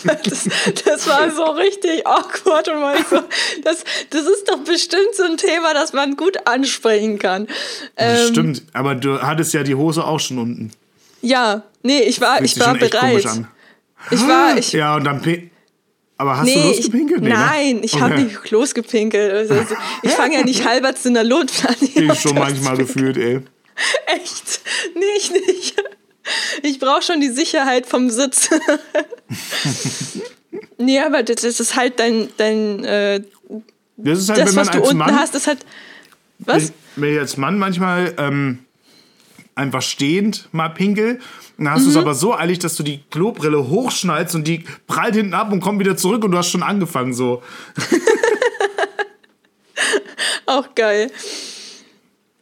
Speaker 2: das, das, war so richtig awkward und war ich so, das, das ist doch bestimmt so ein Thema, das man gut ansprechen kann.
Speaker 1: Ähm, Stimmt, aber du hattest ja die Hose auch schon unten.
Speaker 2: Ja, nee, ich war, ich war bereit. Ich war, ich,
Speaker 1: ja, und dann aber hast nee, du losgepinkelt?
Speaker 2: Nee, ne? nein, ich okay. habe nicht losgepinkelt. Also, also ich fange ja nicht halber zu einer Notplanung.
Speaker 1: Ich schon manchmal gefühlt, ey.
Speaker 2: Echt? Nee, ich nicht. Ich brauche schon die Sicherheit vom Sitz. nee, aber das ist halt dein, dein äh,
Speaker 1: das, ist halt, das was du unten Mann,
Speaker 2: hast, ist halt. Was?
Speaker 1: Wenn ich als Mann manchmal ähm, einfach stehend mal pinkel, dann hast mhm. du es aber so eilig, dass du die Klobrille hochschnallst und die prallt hinten ab und kommt wieder zurück und du hast schon angefangen so.
Speaker 2: Auch geil.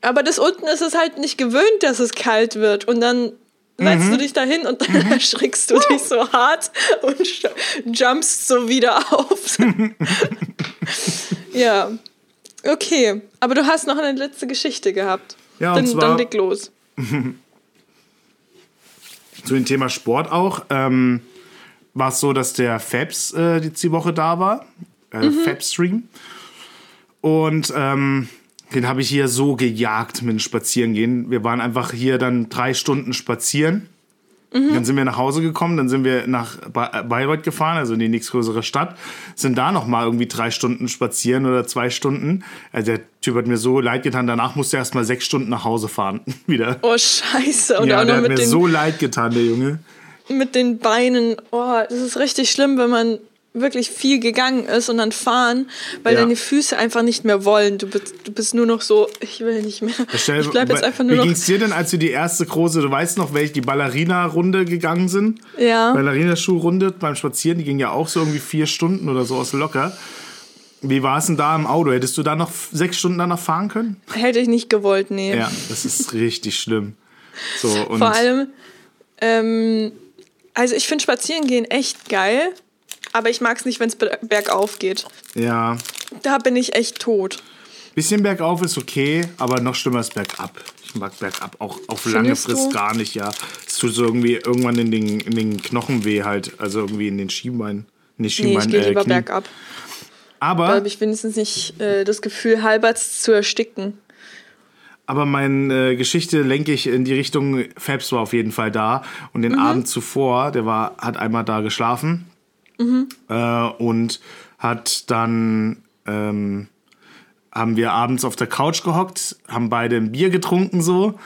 Speaker 2: Aber das unten ist es halt nicht gewöhnt, dass es kalt wird. Und dann setzt mhm. du dich dahin und dann mhm. erschrickst du dich so hart und jumpst so wieder auf. ja. Okay. Aber du hast noch eine letzte Geschichte gehabt.
Speaker 1: Ja,
Speaker 2: dann,
Speaker 1: und zwar,
Speaker 2: dann leg los.
Speaker 1: zu dem Thema Sport auch. Ähm, war es so, dass der Fabs äh, die Woche da war. Äh, mhm. Fab-Stream. Und ähm, den habe ich hier so gejagt mit dem Spazierengehen. Wir waren einfach hier dann drei Stunden spazieren. Mhm. Dann sind wir nach Hause gekommen, dann sind wir nach Bayreuth gefahren, also in die nächstgrößere Stadt, sind da noch mal irgendwie drei Stunden spazieren oder zwei Stunden. Also der Typ hat mir so leid getan, danach musste er erst mal sechs Stunden nach Hause fahren wieder.
Speaker 2: Oh Scheiße. Und
Speaker 1: ja, der hat mir so leid getan, der Junge.
Speaker 2: Mit den Beinen, oh, das ist richtig schlimm, wenn man wirklich viel gegangen ist und dann fahren, weil ja. deine Füße einfach nicht mehr wollen. Du bist, du bist nur noch so, ich will nicht mehr.
Speaker 1: Stell, ich bleib jetzt einfach nur wie noch. Wie ging es dir denn, als wir die erste große, du weißt noch, welche die Ballerina-Runde gegangen sind?
Speaker 2: Ja.
Speaker 1: Ballerina-Schuhrunde beim Spazieren, die ging ja auch so irgendwie vier Stunden oder so aus locker. Wie war es denn da im Auto? Hättest du da noch sechs Stunden danach fahren können?
Speaker 2: Hätte ich nicht gewollt, nee.
Speaker 1: Ja, das ist richtig schlimm. So, und
Speaker 2: Vor allem, ähm, also ich finde Spazierengehen echt geil. Aber ich mag es nicht, wenn es bergauf geht.
Speaker 1: Ja.
Speaker 2: Da bin ich echt tot.
Speaker 1: Bisschen bergauf ist okay, aber noch schlimmer ist bergab. Ich mag bergab auch auf lange Frist du? gar nicht, ja. Es tut so irgendwie irgendwann in den, in den Knochen weh halt, also irgendwie in den Schienbeinen.
Speaker 2: Nee, Schienbein, nee, ich gehe lieber äh, bergab.
Speaker 1: Aber.
Speaker 2: Da habe ich wenigstens nicht äh, das Gefühl, halberts zu ersticken.
Speaker 1: Aber meine äh, Geschichte lenke ich in die Richtung, Fabs war auf jeden Fall da. Und den mhm. Abend zuvor, der war, hat einmal da geschlafen. Mhm. Äh, und hat dann ähm, haben wir abends auf der Couch gehockt, haben beide ein Bier getrunken so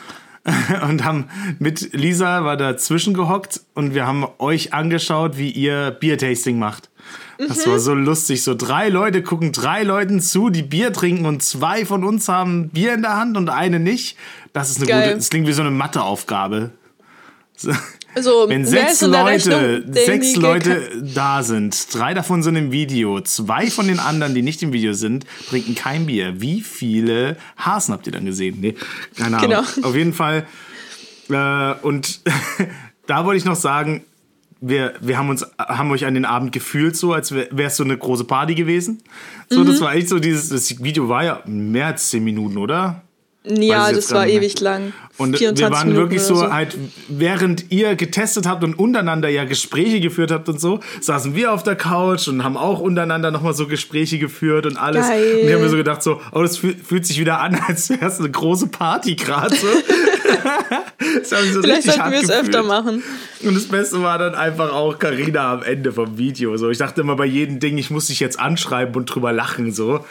Speaker 1: und haben mit Lisa war dazwischen gehockt und wir haben euch angeschaut, wie ihr Biertasting macht. Das mhm. war so lustig. So drei Leute gucken drei Leuten zu, die Bier trinken und zwei von uns haben Bier in der Hand und eine nicht. Das ist eine Geil. gute, das klingt wie so eine Matheaufgabe. So.
Speaker 2: Also,
Speaker 1: Wenn sechs Leute, sechs Leute da sind, drei davon sind im Video, zwei von den anderen, die nicht im Video sind, trinken kein Bier. Wie viele Hasen habt ihr dann gesehen? Nee, keine Ahnung. Genau. Auf jeden Fall. Äh, und da wollte ich noch sagen, wir, wir haben uns, haben euch an den Abend gefühlt, so als wäre es so eine große Party gewesen. So, mhm. das war echt so dieses, das Video war ja mehr als zehn Minuten, oder?
Speaker 2: Ja, das war ewig lang.
Speaker 1: Und wir waren Minuten wirklich so, so, halt, während ihr getestet habt und untereinander ja Gespräche geführt habt und so, saßen wir auf der Couch und haben auch untereinander nochmal so Gespräche geführt und alles. Geil. Und ich habe mir so gedacht, so, oh, das fühlt, sich wieder an, als wäre es eine große Party gerade. So.
Speaker 2: so Vielleicht sollten wir es öfter machen.
Speaker 1: Und das Beste war dann einfach auch Karina am Ende vom Video. So, ich dachte immer bei jedem Ding, ich muss dich jetzt anschreiben und drüber lachen. So.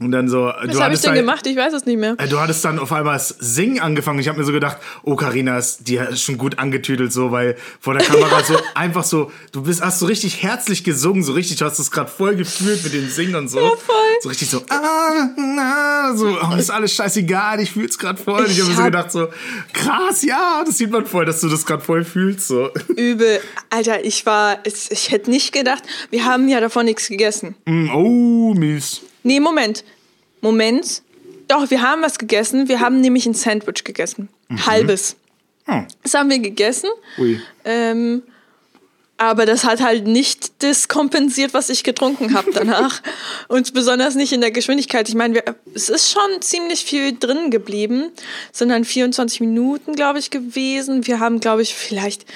Speaker 1: Und dann so.
Speaker 2: Was habe ich denn halt, gemacht? Ich weiß es nicht mehr.
Speaker 1: Äh, du hattest dann auf einmal das Singen angefangen. Ich habe mir so gedacht, oh, Karina ist, die ist schon gut angetüdelt, so, weil vor der Kamera so einfach so, du bist, hast so richtig herzlich gesungen, so richtig, du hast es gerade voll gefühlt mit dem Singen und so. Ja, voll. So richtig so, ah, na, so, oh, ist alles scheißegal, ich fühl's gerade voll. Ich, ich habe mir so gedacht, so, krass, ja, das sieht man voll, dass du das gerade voll fühlst, so.
Speaker 2: Übel. Alter, ich war, ich hätte nicht gedacht, wir haben ja davon nichts gegessen.
Speaker 1: Mm, oh, mies.
Speaker 2: Nee, Moment. Moment. Doch, wir haben was gegessen. Wir haben nämlich ein Sandwich gegessen. Mhm. Halbes. Oh. Das haben wir gegessen. Ui. Ähm, aber das hat halt nicht das kompensiert, was ich getrunken habe danach. Und besonders nicht in der Geschwindigkeit. Ich meine, es ist schon ziemlich viel drin geblieben. Es sind dann 24 Minuten, glaube ich, gewesen. Wir haben, glaube ich, vielleicht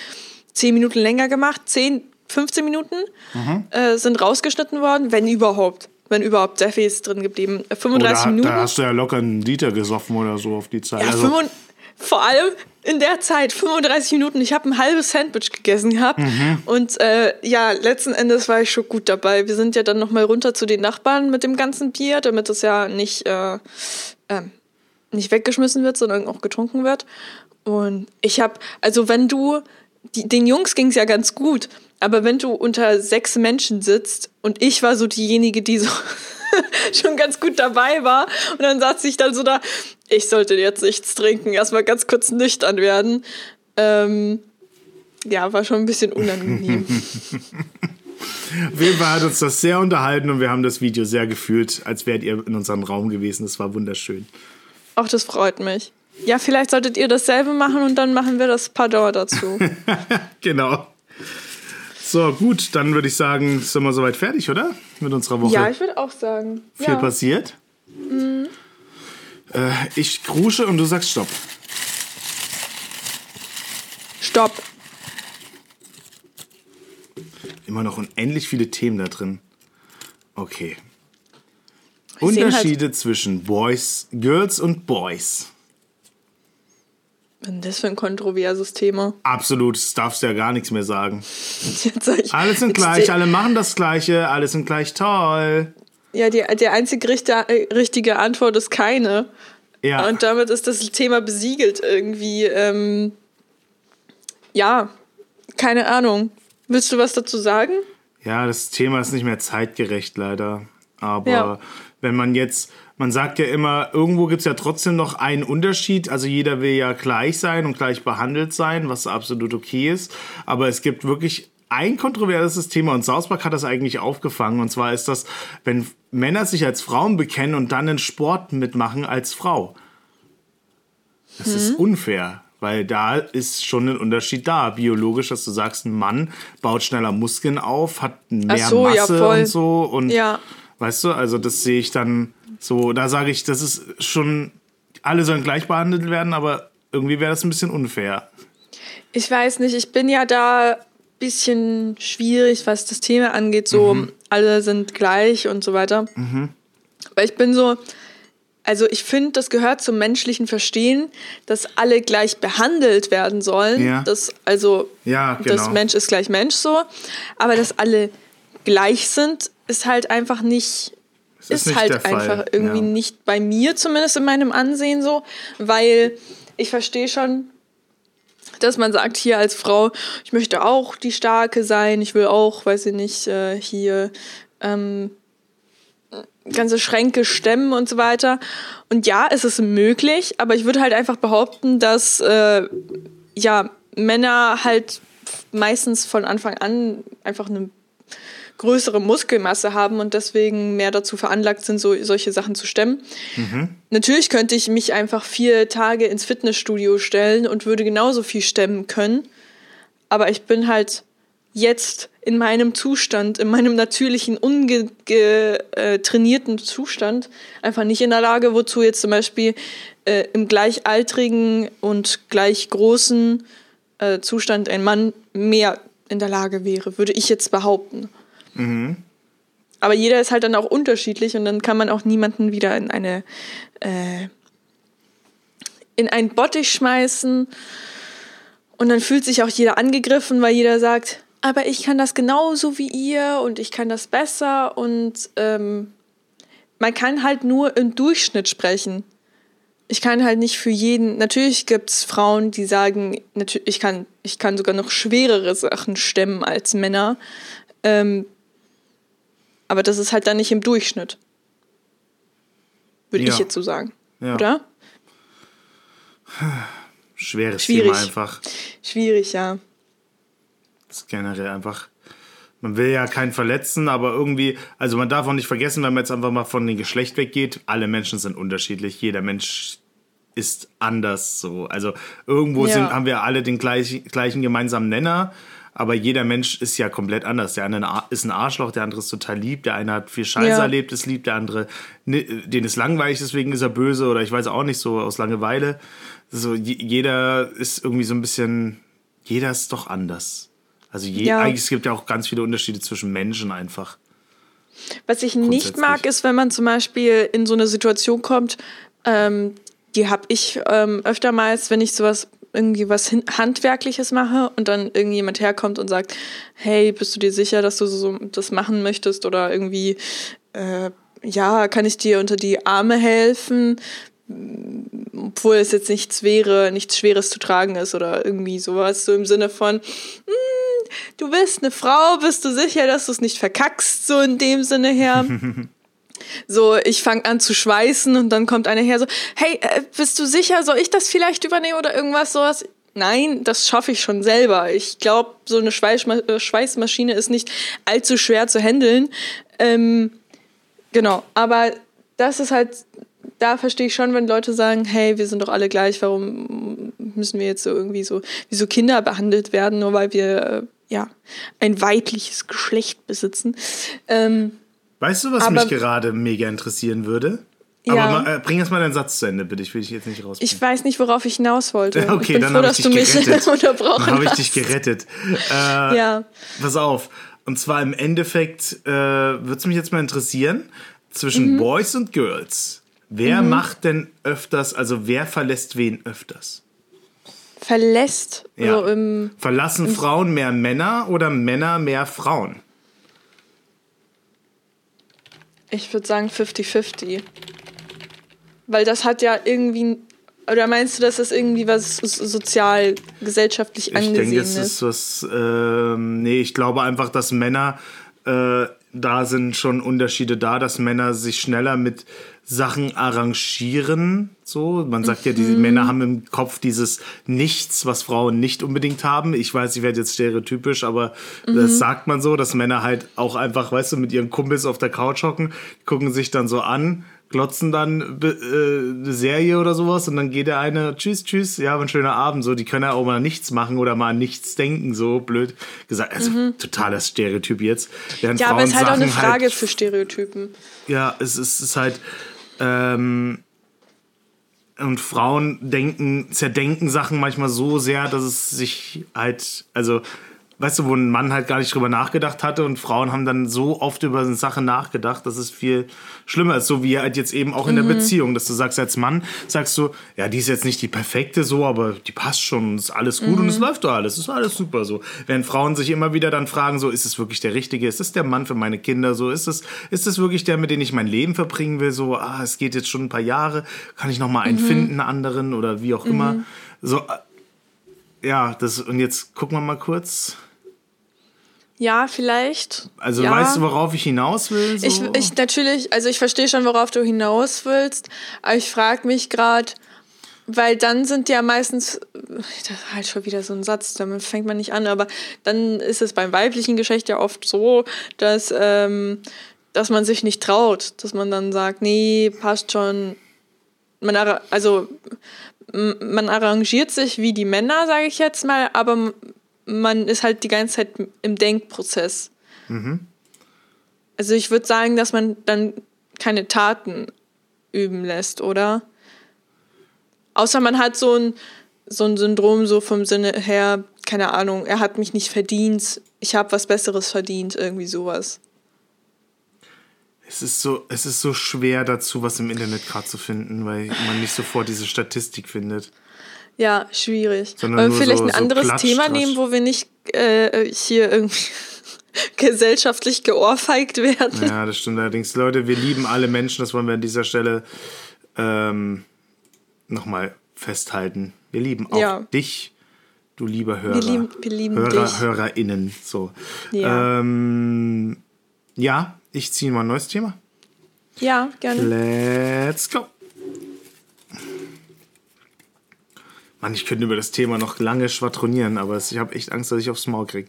Speaker 2: 10 Minuten länger gemacht. 10, 15 Minuten mhm. äh, sind rausgeschnitten worden, wenn überhaupt wenn überhaupt, sehr viel ist drin geblieben. 35
Speaker 1: oder,
Speaker 2: Minuten.
Speaker 1: Da hast du ja locker einen Liter gesoffen oder so auf die Zeit.
Speaker 2: Ja, also, vor allem in der Zeit, 35 Minuten. Ich habe ein halbes Sandwich gegessen gehabt. Mhm. Und äh, ja, letzten Endes war ich schon gut dabei. Wir sind ja dann nochmal runter zu den Nachbarn mit dem ganzen Bier, damit es ja nicht, äh, äh, nicht weggeschmissen wird, sondern auch getrunken wird. Und ich habe, also wenn du, die, den Jungs ging es ja ganz gut, aber wenn du unter sechs Menschen sitzt und ich war so diejenige, die so schon ganz gut dabei war und dann saß ich dann so da, ich sollte jetzt nichts trinken, erstmal ganz kurz nüchtern werden. Ähm, ja, war schon ein bisschen unangenehm.
Speaker 1: Auf jeden Fall hat uns das sehr unterhalten und wir haben das Video sehr gefühlt, als wärt ihr in unserem Raum gewesen. Das war wunderschön.
Speaker 2: Ach, das freut mich. Ja, vielleicht solltet ihr dasselbe machen und dann machen wir das Pardon dazu.
Speaker 1: genau. So, gut, dann würde ich sagen, sind wir soweit fertig, oder? Mit unserer Woche.
Speaker 2: Ja, ich würde auch sagen.
Speaker 1: Viel ja. passiert. Mhm. Äh, ich krusche und du sagst Stopp.
Speaker 2: Stopp.
Speaker 1: Immer noch unendlich viele Themen da drin. Okay. Ich Unterschiede halt zwischen Boys, Girls und Boys.
Speaker 2: Was ist das für ein kontroverses Thema?
Speaker 1: Absolut, das darfst du ja gar nichts mehr sagen. alle sind gleich, alle machen das Gleiche, alle sind gleich toll.
Speaker 2: Ja, die, die einzige richtige Antwort ist keine. Ja. Und damit ist das Thema besiegelt irgendwie. Ähm, ja, keine Ahnung. Willst du was dazu sagen?
Speaker 1: Ja, das Thema ist nicht mehr zeitgerecht, leider. Aber ja. wenn man jetzt man sagt ja immer, irgendwo gibt es ja trotzdem noch einen Unterschied. Also jeder will ja gleich sein und gleich behandelt sein, was absolut okay ist. Aber es gibt wirklich ein kontroverses Thema und South Park hat das eigentlich aufgefangen. Und zwar ist das, wenn Männer sich als Frauen bekennen und dann in Sport mitmachen als Frau. Das hm. ist unfair, weil da ist schon ein Unterschied da. Biologisch, dass du sagst, ein Mann baut schneller Muskeln auf, hat mehr so, Masse ja, und so. Und ja. weißt du, also das sehe ich dann so, da sage ich, das ist schon, alle sollen gleich behandelt werden, aber irgendwie wäre das ein bisschen unfair.
Speaker 2: Ich weiß nicht, ich bin ja da ein bisschen schwierig, was das Thema angeht, so mhm. alle sind gleich und so weiter. Mhm. Weil ich bin so, also ich finde, das gehört zum menschlichen Verstehen, dass alle gleich behandelt werden sollen. Ja. Das, also ja, genau. das Mensch ist gleich Mensch so. Aber dass alle gleich sind, ist halt einfach nicht ist, ist halt einfach irgendwie ja. nicht bei mir zumindest in meinem Ansehen so, weil ich verstehe schon, dass man sagt hier als Frau, ich möchte auch die Starke sein, ich will auch, weiß ich nicht, äh, hier ähm, ganze Schränke stemmen und so weiter. Und ja, es ist möglich, aber ich würde halt einfach behaupten, dass äh, ja Männer halt meistens von Anfang an einfach eine größere Muskelmasse haben und deswegen mehr dazu veranlagt sind, so, solche Sachen zu stemmen. Mhm. Natürlich könnte ich mich einfach vier Tage ins Fitnessstudio stellen und würde genauso viel stemmen können. Aber ich bin halt jetzt in meinem Zustand, in meinem natürlichen, untrainierten Zustand einfach nicht in der Lage, wozu jetzt zum Beispiel äh, im gleichaltrigen und gleich großen äh, Zustand ein Mann mehr in der Lage wäre, würde ich jetzt behaupten. Mhm. Aber jeder ist halt dann auch unterschiedlich und dann kann man auch niemanden wieder in eine äh, in einen Bottich schmeißen und dann fühlt sich auch jeder angegriffen, weil jeder sagt, aber ich kann das genauso wie ihr und ich kann das besser und ähm, man kann halt nur im Durchschnitt sprechen. Ich kann halt nicht für jeden. Natürlich gibt es Frauen, die sagen, ich kann, ich kann sogar noch schwerere Sachen stemmen als Männer. Ähm, aber das ist halt dann nicht im Durchschnitt. Würde ja. ich jetzt so sagen. Ja. Oder?
Speaker 1: Schweres Schwierig. Thema einfach.
Speaker 2: Schwierig, ja.
Speaker 1: Das ist generell einfach. Man will ja keinen verletzen, aber irgendwie, also man darf auch nicht vergessen, wenn man jetzt einfach mal von dem Geschlecht weggeht, alle Menschen sind unterschiedlich, jeder Mensch ist anders so. Also irgendwo ja. sind, haben wir alle den gleichen, gleichen gemeinsamen Nenner, aber jeder Mensch ist ja komplett anders. Der eine ist ein Arschloch, der andere ist total lieb, der eine hat viel Scheiße ja. erlebt, ist lieb, der andere, den ist langweilig, deswegen ist er böse oder ich weiß auch nicht, so aus Langeweile. So, jeder ist irgendwie so ein bisschen, jeder ist doch anders. Also je, ja. eigentlich es gibt ja auch ganz viele Unterschiede zwischen Menschen einfach.
Speaker 2: Was ich nicht mag, ist, wenn man zum Beispiel in so eine Situation kommt, ähm, die habe ich ähm, öftermals, wenn ich sowas irgendwie was Handwerkliches mache und dann irgendjemand herkommt und sagt, hey, bist du dir sicher, dass du so das machen möchtest oder irgendwie, äh, ja, kann ich dir unter die Arme helfen? obwohl es jetzt nichts wäre, nichts Schweres zu tragen ist oder irgendwie sowas, so im Sinne von, mm, du bist eine Frau, bist du sicher, dass du es nicht verkackst, so in dem Sinne her. so, ich fange an zu schweißen und dann kommt einer her so, hey, äh, bist du sicher, soll ich das vielleicht übernehmen oder irgendwas sowas? Nein, das schaffe ich schon selber. Ich glaube, so eine Schweißma äh, Schweißmaschine ist nicht allzu schwer zu handeln. Ähm, genau, aber das ist halt da verstehe ich schon, wenn Leute sagen, hey, wir sind doch alle gleich, warum müssen wir jetzt so irgendwie so wie so Kinder behandelt werden, nur weil wir äh, ja ein weibliches Geschlecht besitzen. Ähm,
Speaker 1: weißt du, was aber, mich gerade mega interessieren würde? Aber ja. mal, äh, bring erst mal deinen Satz zu Ende, bitte. Ich will dich jetzt nicht raus.
Speaker 2: Ich weiß nicht, worauf ich hinaus wollte.
Speaker 1: Okay, dann habe ich dich gerettet. Dann habe ich dich gerettet. Äh, ja. Pass auf. Und zwar im Endeffekt äh, würde es mich jetzt mal interessieren, zwischen mhm. Boys und Girls. Wer mhm. macht denn öfters, also wer verlässt wen öfters?
Speaker 2: Verlässt?
Speaker 1: Ja. Also im, Verlassen im Frauen mehr Männer oder Männer mehr Frauen?
Speaker 2: Ich würde sagen 50-50. Weil das hat ja irgendwie. Oder meinst du, dass das irgendwie was sozial, gesellschaftlich angesehen ist? Ich denke, es ist
Speaker 1: was. Äh, nee, ich glaube einfach, dass Männer. Äh, da sind schon Unterschiede da, dass Männer sich schneller mit Sachen arrangieren. So, man sagt ja, die mhm. Männer haben im Kopf dieses Nichts, was Frauen nicht unbedingt haben. Ich weiß, ich werde jetzt stereotypisch, aber mhm. das sagt man so, dass Männer halt auch einfach, weißt du, mit ihren Kumpels auf der Couch hocken, gucken sich dann so an, glotzen dann äh, eine Serie oder sowas und dann geht der eine, tschüss, tschüss, ja, ein schöner Abend, so, die können ja auch mal nichts machen oder mal nichts denken, so blöd gesagt. Also mhm. totaler Stereotyp jetzt.
Speaker 2: Während ja, Frauen aber es ist halt auch eine Frage halt, für Stereotypen.
Speaker 1: Ja, es ist, es ist halt, ähm, und Frauen denken, zerdenken Sachen manchmal so sehr, dass es sich halt, also weißt du, wo ein Mann halt gar nicht drüber nachgedacht hatte und Frauen haben dann so oft über eine Sache nachgedacht, dass es viel schlimmer ist, so wie halt jetzt eben auch in der mhm. Beziehung, dass du sagst als Mann, sagst du, ja, die ist jetzt nicht die perfekte so, aber die passt schon, ist alles gut mhm. und es mhm. läuft doch alles, ist alles super so. Wenn Frauen sich immer wieder dann fragen, so, ist es wirklich der Richtige, ist es der Mann für meine Kinder, so, ist es, ist es wirklich der, mit dem ich mein Leben verbringen will, so, ah, es geht jetzt schon ein paar Jahre, kann ich noch mal einen mhm. finden, einen anderen oder wie auch immer. Mhm. So, ja, das, und jetzt gucken wir mal kurz.
Speaker 2: Ja, vielleicht.
Speaker 1: Also
Speaker 2: ja.
Speaker 1: weißt du, worauf ich hinaus will?
Speaker 2: So? Ich, ich natürlich, also ich verstehe schon, worauf du hinaus willst, aber ich frage mich gerade, weil dann sind ja meistens, das ist halt schon wieder so ein Satz, damit fängt man nicht an, aber dann ist es beim weiblichen Geschlecht ja oft so, dass, ähm, dass man sich nicht traut, dass man dann sagt, nee, passt schon. Man, also man arrangiert sich wie die Männer, sage ich jetzt mal, aber man ist halt die ganze Zeit im Denkprozess. Mhm. Also ich würde sagen, dass man dann keine Taten üben lässt, oder? Außer man hat so ein, so ein Syndrom, so vom Sinne her, keine Ahnung, er hat mich nicht verdient, ich habe was Besseres verdient, irgendwie sowas.
Speaker 1: Es ist so, es ist so schwer dazu, was im Internet gerade zu finden, weil man nicht sofort diese Statistik findet.
Speaker 2: Ja, schwierig. Sondern Wollen wir vielleicht so, ein anderes so Thema nehmen, wo wir nicht äh, hier irgendwie gesellschaftlich geohrfeigt werden.
Speaker 1: Ja, das stimmt allerdings. Leute, wir lieben alle Menschen, das wollen wir an dieser Stelle ähm, nochmal festhalten. Wir lieben auch ja. dich, du lieber Hörer. Wir lieben, wir lieben Hörer, dich. HörerInnen. So. Ja. Ähm, ja, ich ziehe mal ein neues Thema.
Speaker 2: Ja, gerne.
Speaker 1: Let's go. Mann, ich könnte über das Thema noch lange schwadronieren, aber ich habe echt Angst, dass ich aufs Maul kriege.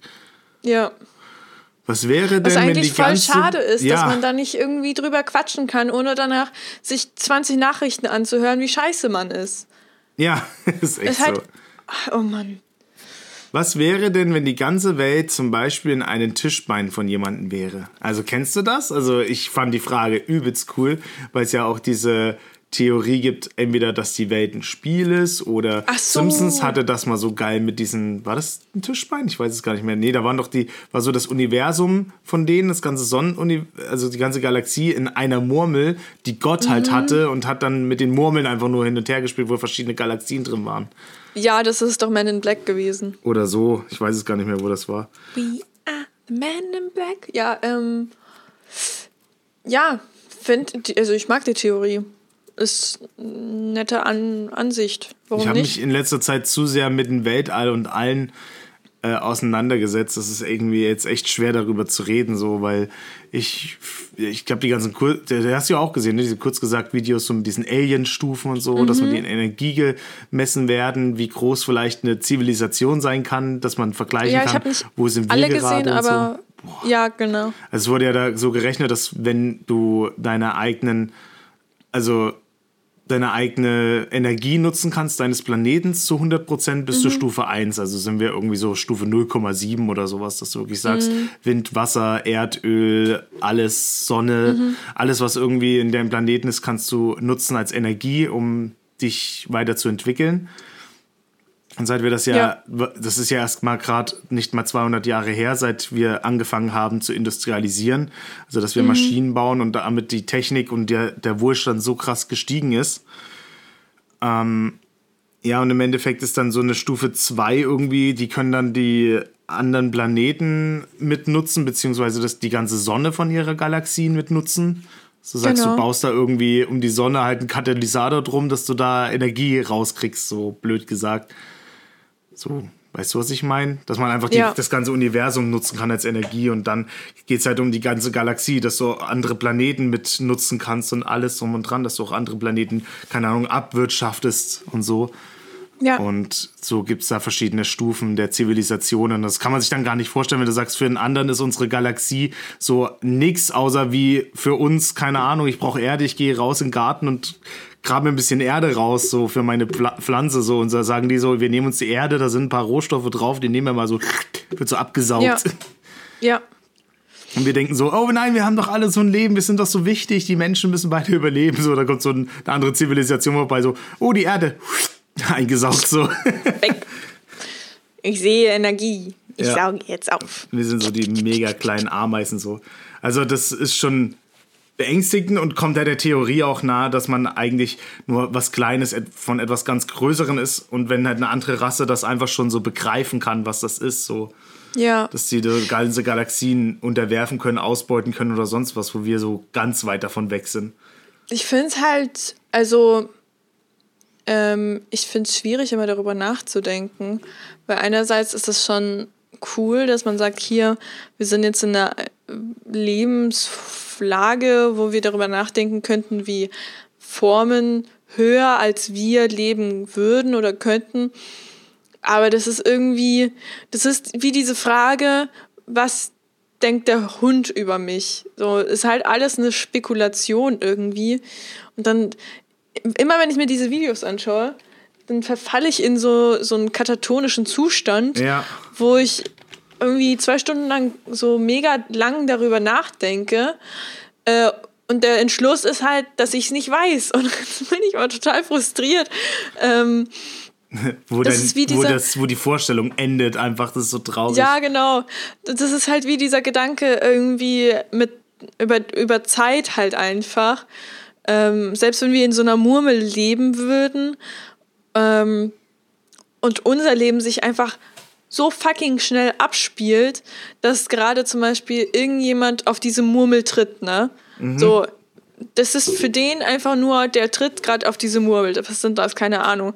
Speaker 2: Ja.
Speaker 1: Was wäre denn,
Speaker 2: Was eigentlich
Speaker 1: wenn die
Speaker 2: voll
Speaker 1: ganze,
Speaker 2: schade ist,
Speaker 1: ja.
Speaker 2: dass man da nicht irgendwie drüber quatschen kann, ohne danach sich 20 Nachrichten anzuhören, wie scheiße man ist.
Speaker 1: Ja, ist echt ist halt,
Speaker 2: so. Oh Mann.
Speaker 1: Was wäre denn, wenn die ganze Welt zum Beispiel in einem Tischbein von jemandem wäre? Also kennst du das? Also ich fand die Frage übelst cool, weil es ja auch diese Theorie gibt, entweder, dass die Welt ein Spiel ist oder so. Simpsons hatte das mal so geil mit diesen, war das ein Tischbein? Ich weiß es gar nicht mehr. Nee, da waren doch die, war so das Universum von denen, das ganze Sonnen, also die ganze Galaxie in einer Murmel, die Gott halt mhm. hatte und hat dann mit den Murmeln einfach nur hin und her gespielt, wo verschiedene Galaxien drin waren.
Speaker 2: Ja, das ist doch Man in Black gewesen.
Speaker 1: Oder so, ich weiß es gar nicht mehr, wo das war.
Speaker 2: We are the Man in Black? Ja, ähm, ja, find, also ich mag die Theorie ist eine nette An Ansicht. Warum
Speaker 1: ich habe mich in letzter Zeit zu sehr mit dem Weltall und allen äh, auseinandergesetzt. Das ist irgendwie jetzt echt schwer darüber zu reden, so, weil ich, ich glaube, die ganzen, Kur der, hast du ja auch gesehen, ne? diese kurz gesagt Videos so mit diesen Alien-Stufen und so, mhm. dass man die in Energie gemessen werden, wie groß vielleicht eine Zivilisation sein kann, dass man vergleichen
Speaker 2: ja,
Speaker 1: kann, wo sind wir alle gesehen, aber
Speaker 2: so. ja, genau.
Speaker 1: Also es wurde ja da so gerechnet, dass wenn du deine eigenen, also deine eigene Energie nutzen kannst, deines Planetens zu 100 Prozent bis mhm. zu Stufe 1. Also sind wir irgendwie so Stufe 0,7 oder sowas, dass du wirklich sagst, mhm. Wind, Wasser, Erdöl, alles, Sonne, mhm. alles, was irgendwie in deinem Planeten ist, kannst du nutzen als Energie, um dich weiterzuentwickeln. Und seit wir das ja, ja. das ist ja erst mal gerade nicht mal 200 Jahre her, seit wir angefangen haben zu industrialisieren, also dass wir mhm. Maschinen bauen und damit die Technik und der, der Wohlstand so krass gestiegen ist. Ähm, ja, und im Endeffekt ist dann so eine Stufe 2 irgendwie, die können dann die anderen Planeten mitnutzen, beziehungsweise das, die ganze Sonne von ihrer Galaxien mitnutzen. Du sagst, genau. du baust da irgendwie um die Sonne halt einen Katalysator drum, dass du da Energie rauskriegst, so blöd gesagt. So, weißt du, was ich meine? Dass man einfach die, ja. das ganze Universum nutzen kann als Energie und dann geht es halt um die ganze Galaxie, dass du andere Planeten mit nutzen kannst und alles drum und dran, dass du auch andere Planeten, keine Ahnung, abwirtschaftest und so. Ja. Und so gibt es da verschiedene Stufen der Zivilisationen. Das kann man sich dann gar nicht vorstellen, wenn du sagst, für einen anderen ist unsere Galaxie so nichts, außer wie für uns, keine Ahnung, ich brauche Erde, ich gehe raus in den Garten und grabe mir ein bisschen Erde raus, so für meine Pflanze. So. Und da sagen die so, wir nehmen uns die Erde, da sind ein paar Rohstoffe drauf, die nehmen wir mal so, wird so abgesaugt.
Speaker 2: Ja. ja.
Speaker 1: Und wir denken so, oh nein, wir haben doch alle so ein Leben, wir sind doch so wichtig, die Menschen müssen weiter überleben. So, da kommt so eine andere Zivilisation vorbei, so, oh, die Erde, eingesaugt so.
Speaker 2: Weg. Ich sehe Energie. Ich ja. sauge jetzt auf.
Speaker 1: Wir sind so die mega kleinen Ameisen so. Also das ist schon beängstigend und kommt ja der Theorie auch nahe, dass man eigentlich nur was Kleines von etwas ganz Größeren ist und wenn halt eine andere Rasse das einfach schon so begreifen kann, was das ist, so.
Speaker 2: Ja.
Speaker 1: Dass sie die ganze Galaxien unterwerfen können, ausbeuten können oder sonst was, wo wir so ganz weit davon weg sind.
Speaker 2: Ich finde es halt, also ähm, ich finde es schwierig, immer darüber nachzudenken, weil einerseits ist es schon cool, dass man sagt, hier, wir sind jetzt in einer Lebenslage, wo wir darüber nachdenken könnten, wie Formen höher als wir leben würden oder könnten. Aber das ist irgendwie, das ist wie diese Frage, was denkt der Hund über mich? So ist halt alles eine Spekulation irgendwie. Und dann immer wenn ich mir diese Videos anschaue, dann verfalle ich in so, so einen katatonischen Zustand,
Speaker 1: ja.
Speaker 2: wo ich irgendwie zwei Stunden lang so mega lang darüber nachdenke. Äh, und der Entschluss ist halt, dass ich es nicht weiß. Und dann bin ich aber total frustriert. Ähm,
Speaker 1: wo, das wie dieser, wo, das, wo die Vorstellung endet, einfach, das ist so traurig.
Speaker 2: Ja, genau. Das ist halt wie dieser Gedanke irgendwie mit über, über Zeit halt einfach. Ähm, selbst wenn wir in so einer Murmel leben würden ähm, und unser Leben sich einfach so fucking schnell abspielt, dass gerade zum Beispiel irgendjemand auf diese Murmel tritt, ne? Mhm. So, das ist für den einfach nur, der tritt gerade auf diese Murmel. Was sind das? Keine Ahnung.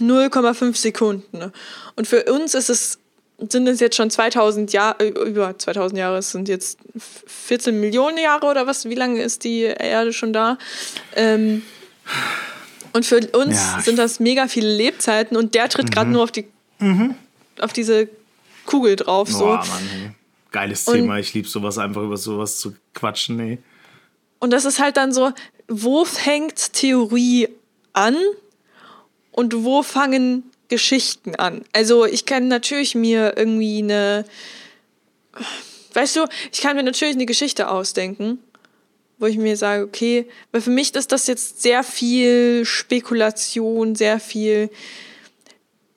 Speaker 2: 0,5 Sekunden. Und für uns ist es, sind es jetzt schon 2000 Jahre, äh, über 2000 Jahre, es sind jetzt 14 Millionen Jahre oder was? Wie lange ist die Erde schon da? Ähm, und für uns ja, sind das mega viele Lebzeiten und der tritt gerade mhm. nur auf die mhm. auf diese Kugel drauf. So. Boah, Mann,
Speaker 1: Geiles Thema, ich liebe sowas, einfach über sowas zu quatschen, ey.
Speaker 2: Und das ist halt dann so, wo fängt Theorie an und wo fangen Geschichten an? Also ich kann natürlich mir irgendwie eine, weißt du, ich kann mir natürlich eine Geschichte ausdenken, wo ich mir sage, okay, weil für mich ist das jetzt sehr viel Spekulation, sehr viel,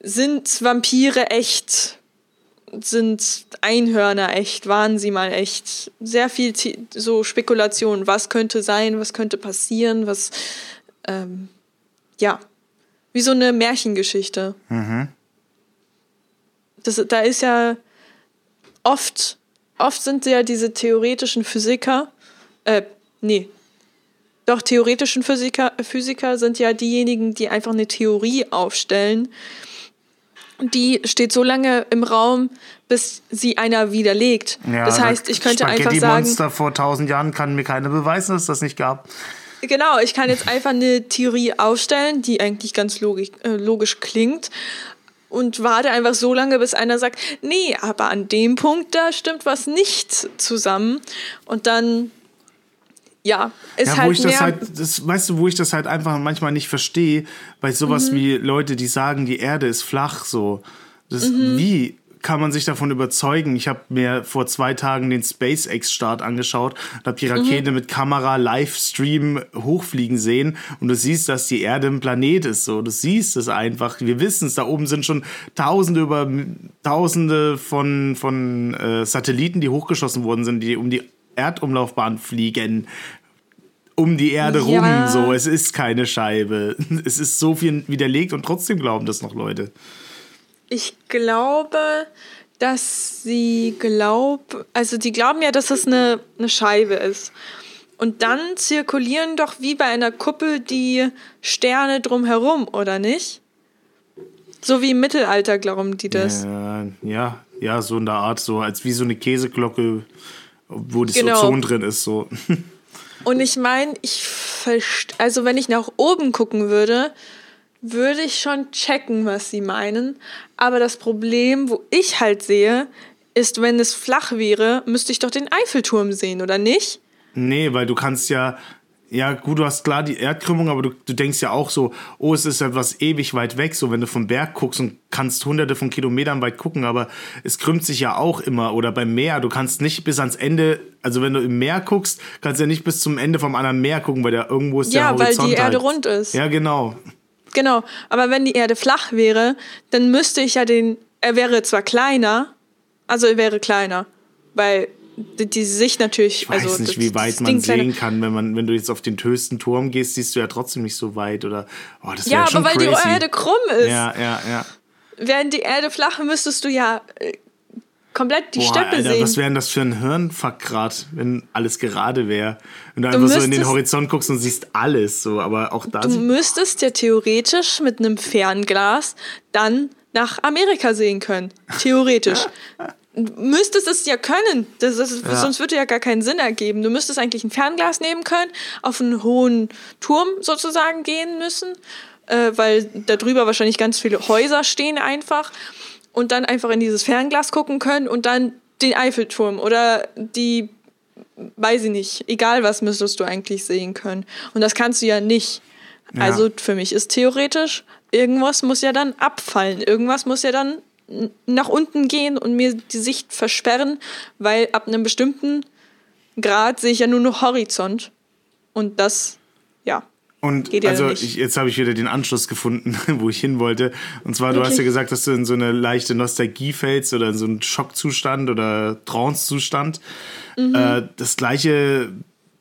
Speaker 2: sind Vampire echt? sind Einhörner echt, waren sie mal echt. Sehr viel so Spekulation, was könnte sein, was könnte passieren, was, ähm, ja, wie so eine Märchengeschichte. Mhm. Das, da ist ja oft, oft sind ja diese theoretischen Physiker, äh, nee, doch theoretischen Physiker, Physiker sind ja diejenigen, die einfach eine Theorie aufstellen, die steht so lange im Raum, bis sie einer widerlegt. Ja, das heißt, ich könnte einfach sagen.
Speaker 1: Monster vor tausend Jahren kann mir keiner beweisen, dass es das nicht gab.
Speaker 2: Genau, ich kann jetzt einfach eine Theorie aufstellen, die eigentlich ganz logisch, äh, logisch klingt und warte einfach so lange, bis einer sagt, nee, aber an dem Punkt, da stimmt was nicht zusammen. Und dann ja, ist ja,
Speaker 1: wo halt ich das halt, das, weißt du, wo ich das halt einfach manchmal nicht verstehe, bei sowas mhm. wie Leute, die sagen, die Erde ist flach, so. Das, mhm. Wie kann man sich davon überzeugen? Ich habe mir vor zwei Tagen den SpaceX-Start angeschaut und habe die mhm. Rakete mhm. mit Kamera Livestream hochfliegen sehen und du siehst, dass die Erde ein Planet ist. So, du siehst es einfach. Wir wissen es. Da oben sind schon Tausende über Tausende von von äh, Satelliten, die hochgeschossen worden sind, die um die Erdumlaufbahn fliegen um die Erde ja. rum. So, es ist keine Scheibe. Es ist so viel widerlegt und trotzdem glauben das noch Leute.
Speaker 2: Ich glaube, dass sie glauben, also die glauben ja, dass es eine, eine Scheibe ist. Und dann zirkulieren doch wie bei einer Kuppel die Sterne drumherum, oder nicht? So wie im Mittelalter glauben die das.
Speaker 1: Ja, ja, ja, so in der Art, so als wie so eine Käseglocke wo das genau. Ozon drin ist. So.
Speaker 2: Und ich meine, ich also wenn ich nach oben gucken würde, würde ich schon checken, was sie meinen. Aber das Problem, wo ich halt sehe, ist, wenn es flach wäre, müsste ich doch den Eiffelturm sehen, oder nicht?
Speaker 1: Nee, weil du kannst ja, ja, gut, du hast klar die Erdkrümmung, aber du, du denkst ja auch so, oh, es ist etwas ewig weit weg, so wenn du vom Berg guckst und kannst hunderte von Kilometern weit gucken, aber es krümmt sich ja auch immer. Oder beim Meer, du kannst nicht bis ans Ende, also wenn du im Meer guckst, kannst du ja nicht bis zum Ende vom anderen Meer gucken, weil da irgendwo ist ja, der Horizont. Ja, weil die
Speaker 2: Erde halt. rund ist.
Speaker 1: Ja, genau.
Speaker 2: Genau, aber wenn die Erde flach wäre, dann müsste ich ja den, er wäre zwar kleiner, also er wäre kleiner, weil die Sicht natürlich.
Speaker 1: Ich weiß also, nicht, wie weit man sehen kann, wenn man, wenn du jetzt auf den höchsten Turm gehst, siehst du ja trotzdem nicht so weit oder. Oh, das ja, aber weil crazy.
Speaker 2: die Erde krumm ist.
Speaker 1: Ja, ja, ja.
Speaker 2: Während die Erde flach, müsstest du ja äh, komplett die Boah, Steppe Alter, sehen.
Speaker 1: Was wäre denn das für ein Hirnfuck grad, wenn alles gerade wäre? Wenn du, du einfach so in den Horizont guckst und siehst alles so, aber auch da.
Speaker 2: Du müsstest ja theoretisch mit einem Fernglas dann nach Amerika sehen können. Theoretisch. müsstest es ja können. Das ist, ja. Sonst würde ja gar keinen Sinn ergeben. Du müsstest eigentlich ein Fernglas nehmen können, auf einen hohen Turm sozusagen gehen müssen, äh, weil da drüber wahrscheinlich ganz viele Häuser stehen einfach und dann einfach in dieses Fernglas gucken können und dann den Eiffelturm oder die, weiß ich nicht, egal was müsstest du eigentlich sehen können. Und das kannst du ja nicht. Ja. Also für mich ist theoretisch, irgendwas muss ja dann abfallen. Irgendwas muss ja dann nach unten gehen und mir die Sicht versperren, weil ab einem bestimmten Grad sehe ich ja nur noch Horizont. Und das, ja.
Speaker 1: Und ja also ich, jetzt habe ich wieder den Anschluss gefunden, wo ich hin wollte. Und zwar, du hast ja gesagt, dass du in so eine leichte Nostalgie fällst oder in so einen Schockzustand oder Trancezustand. Mhm. Äh, das gleiche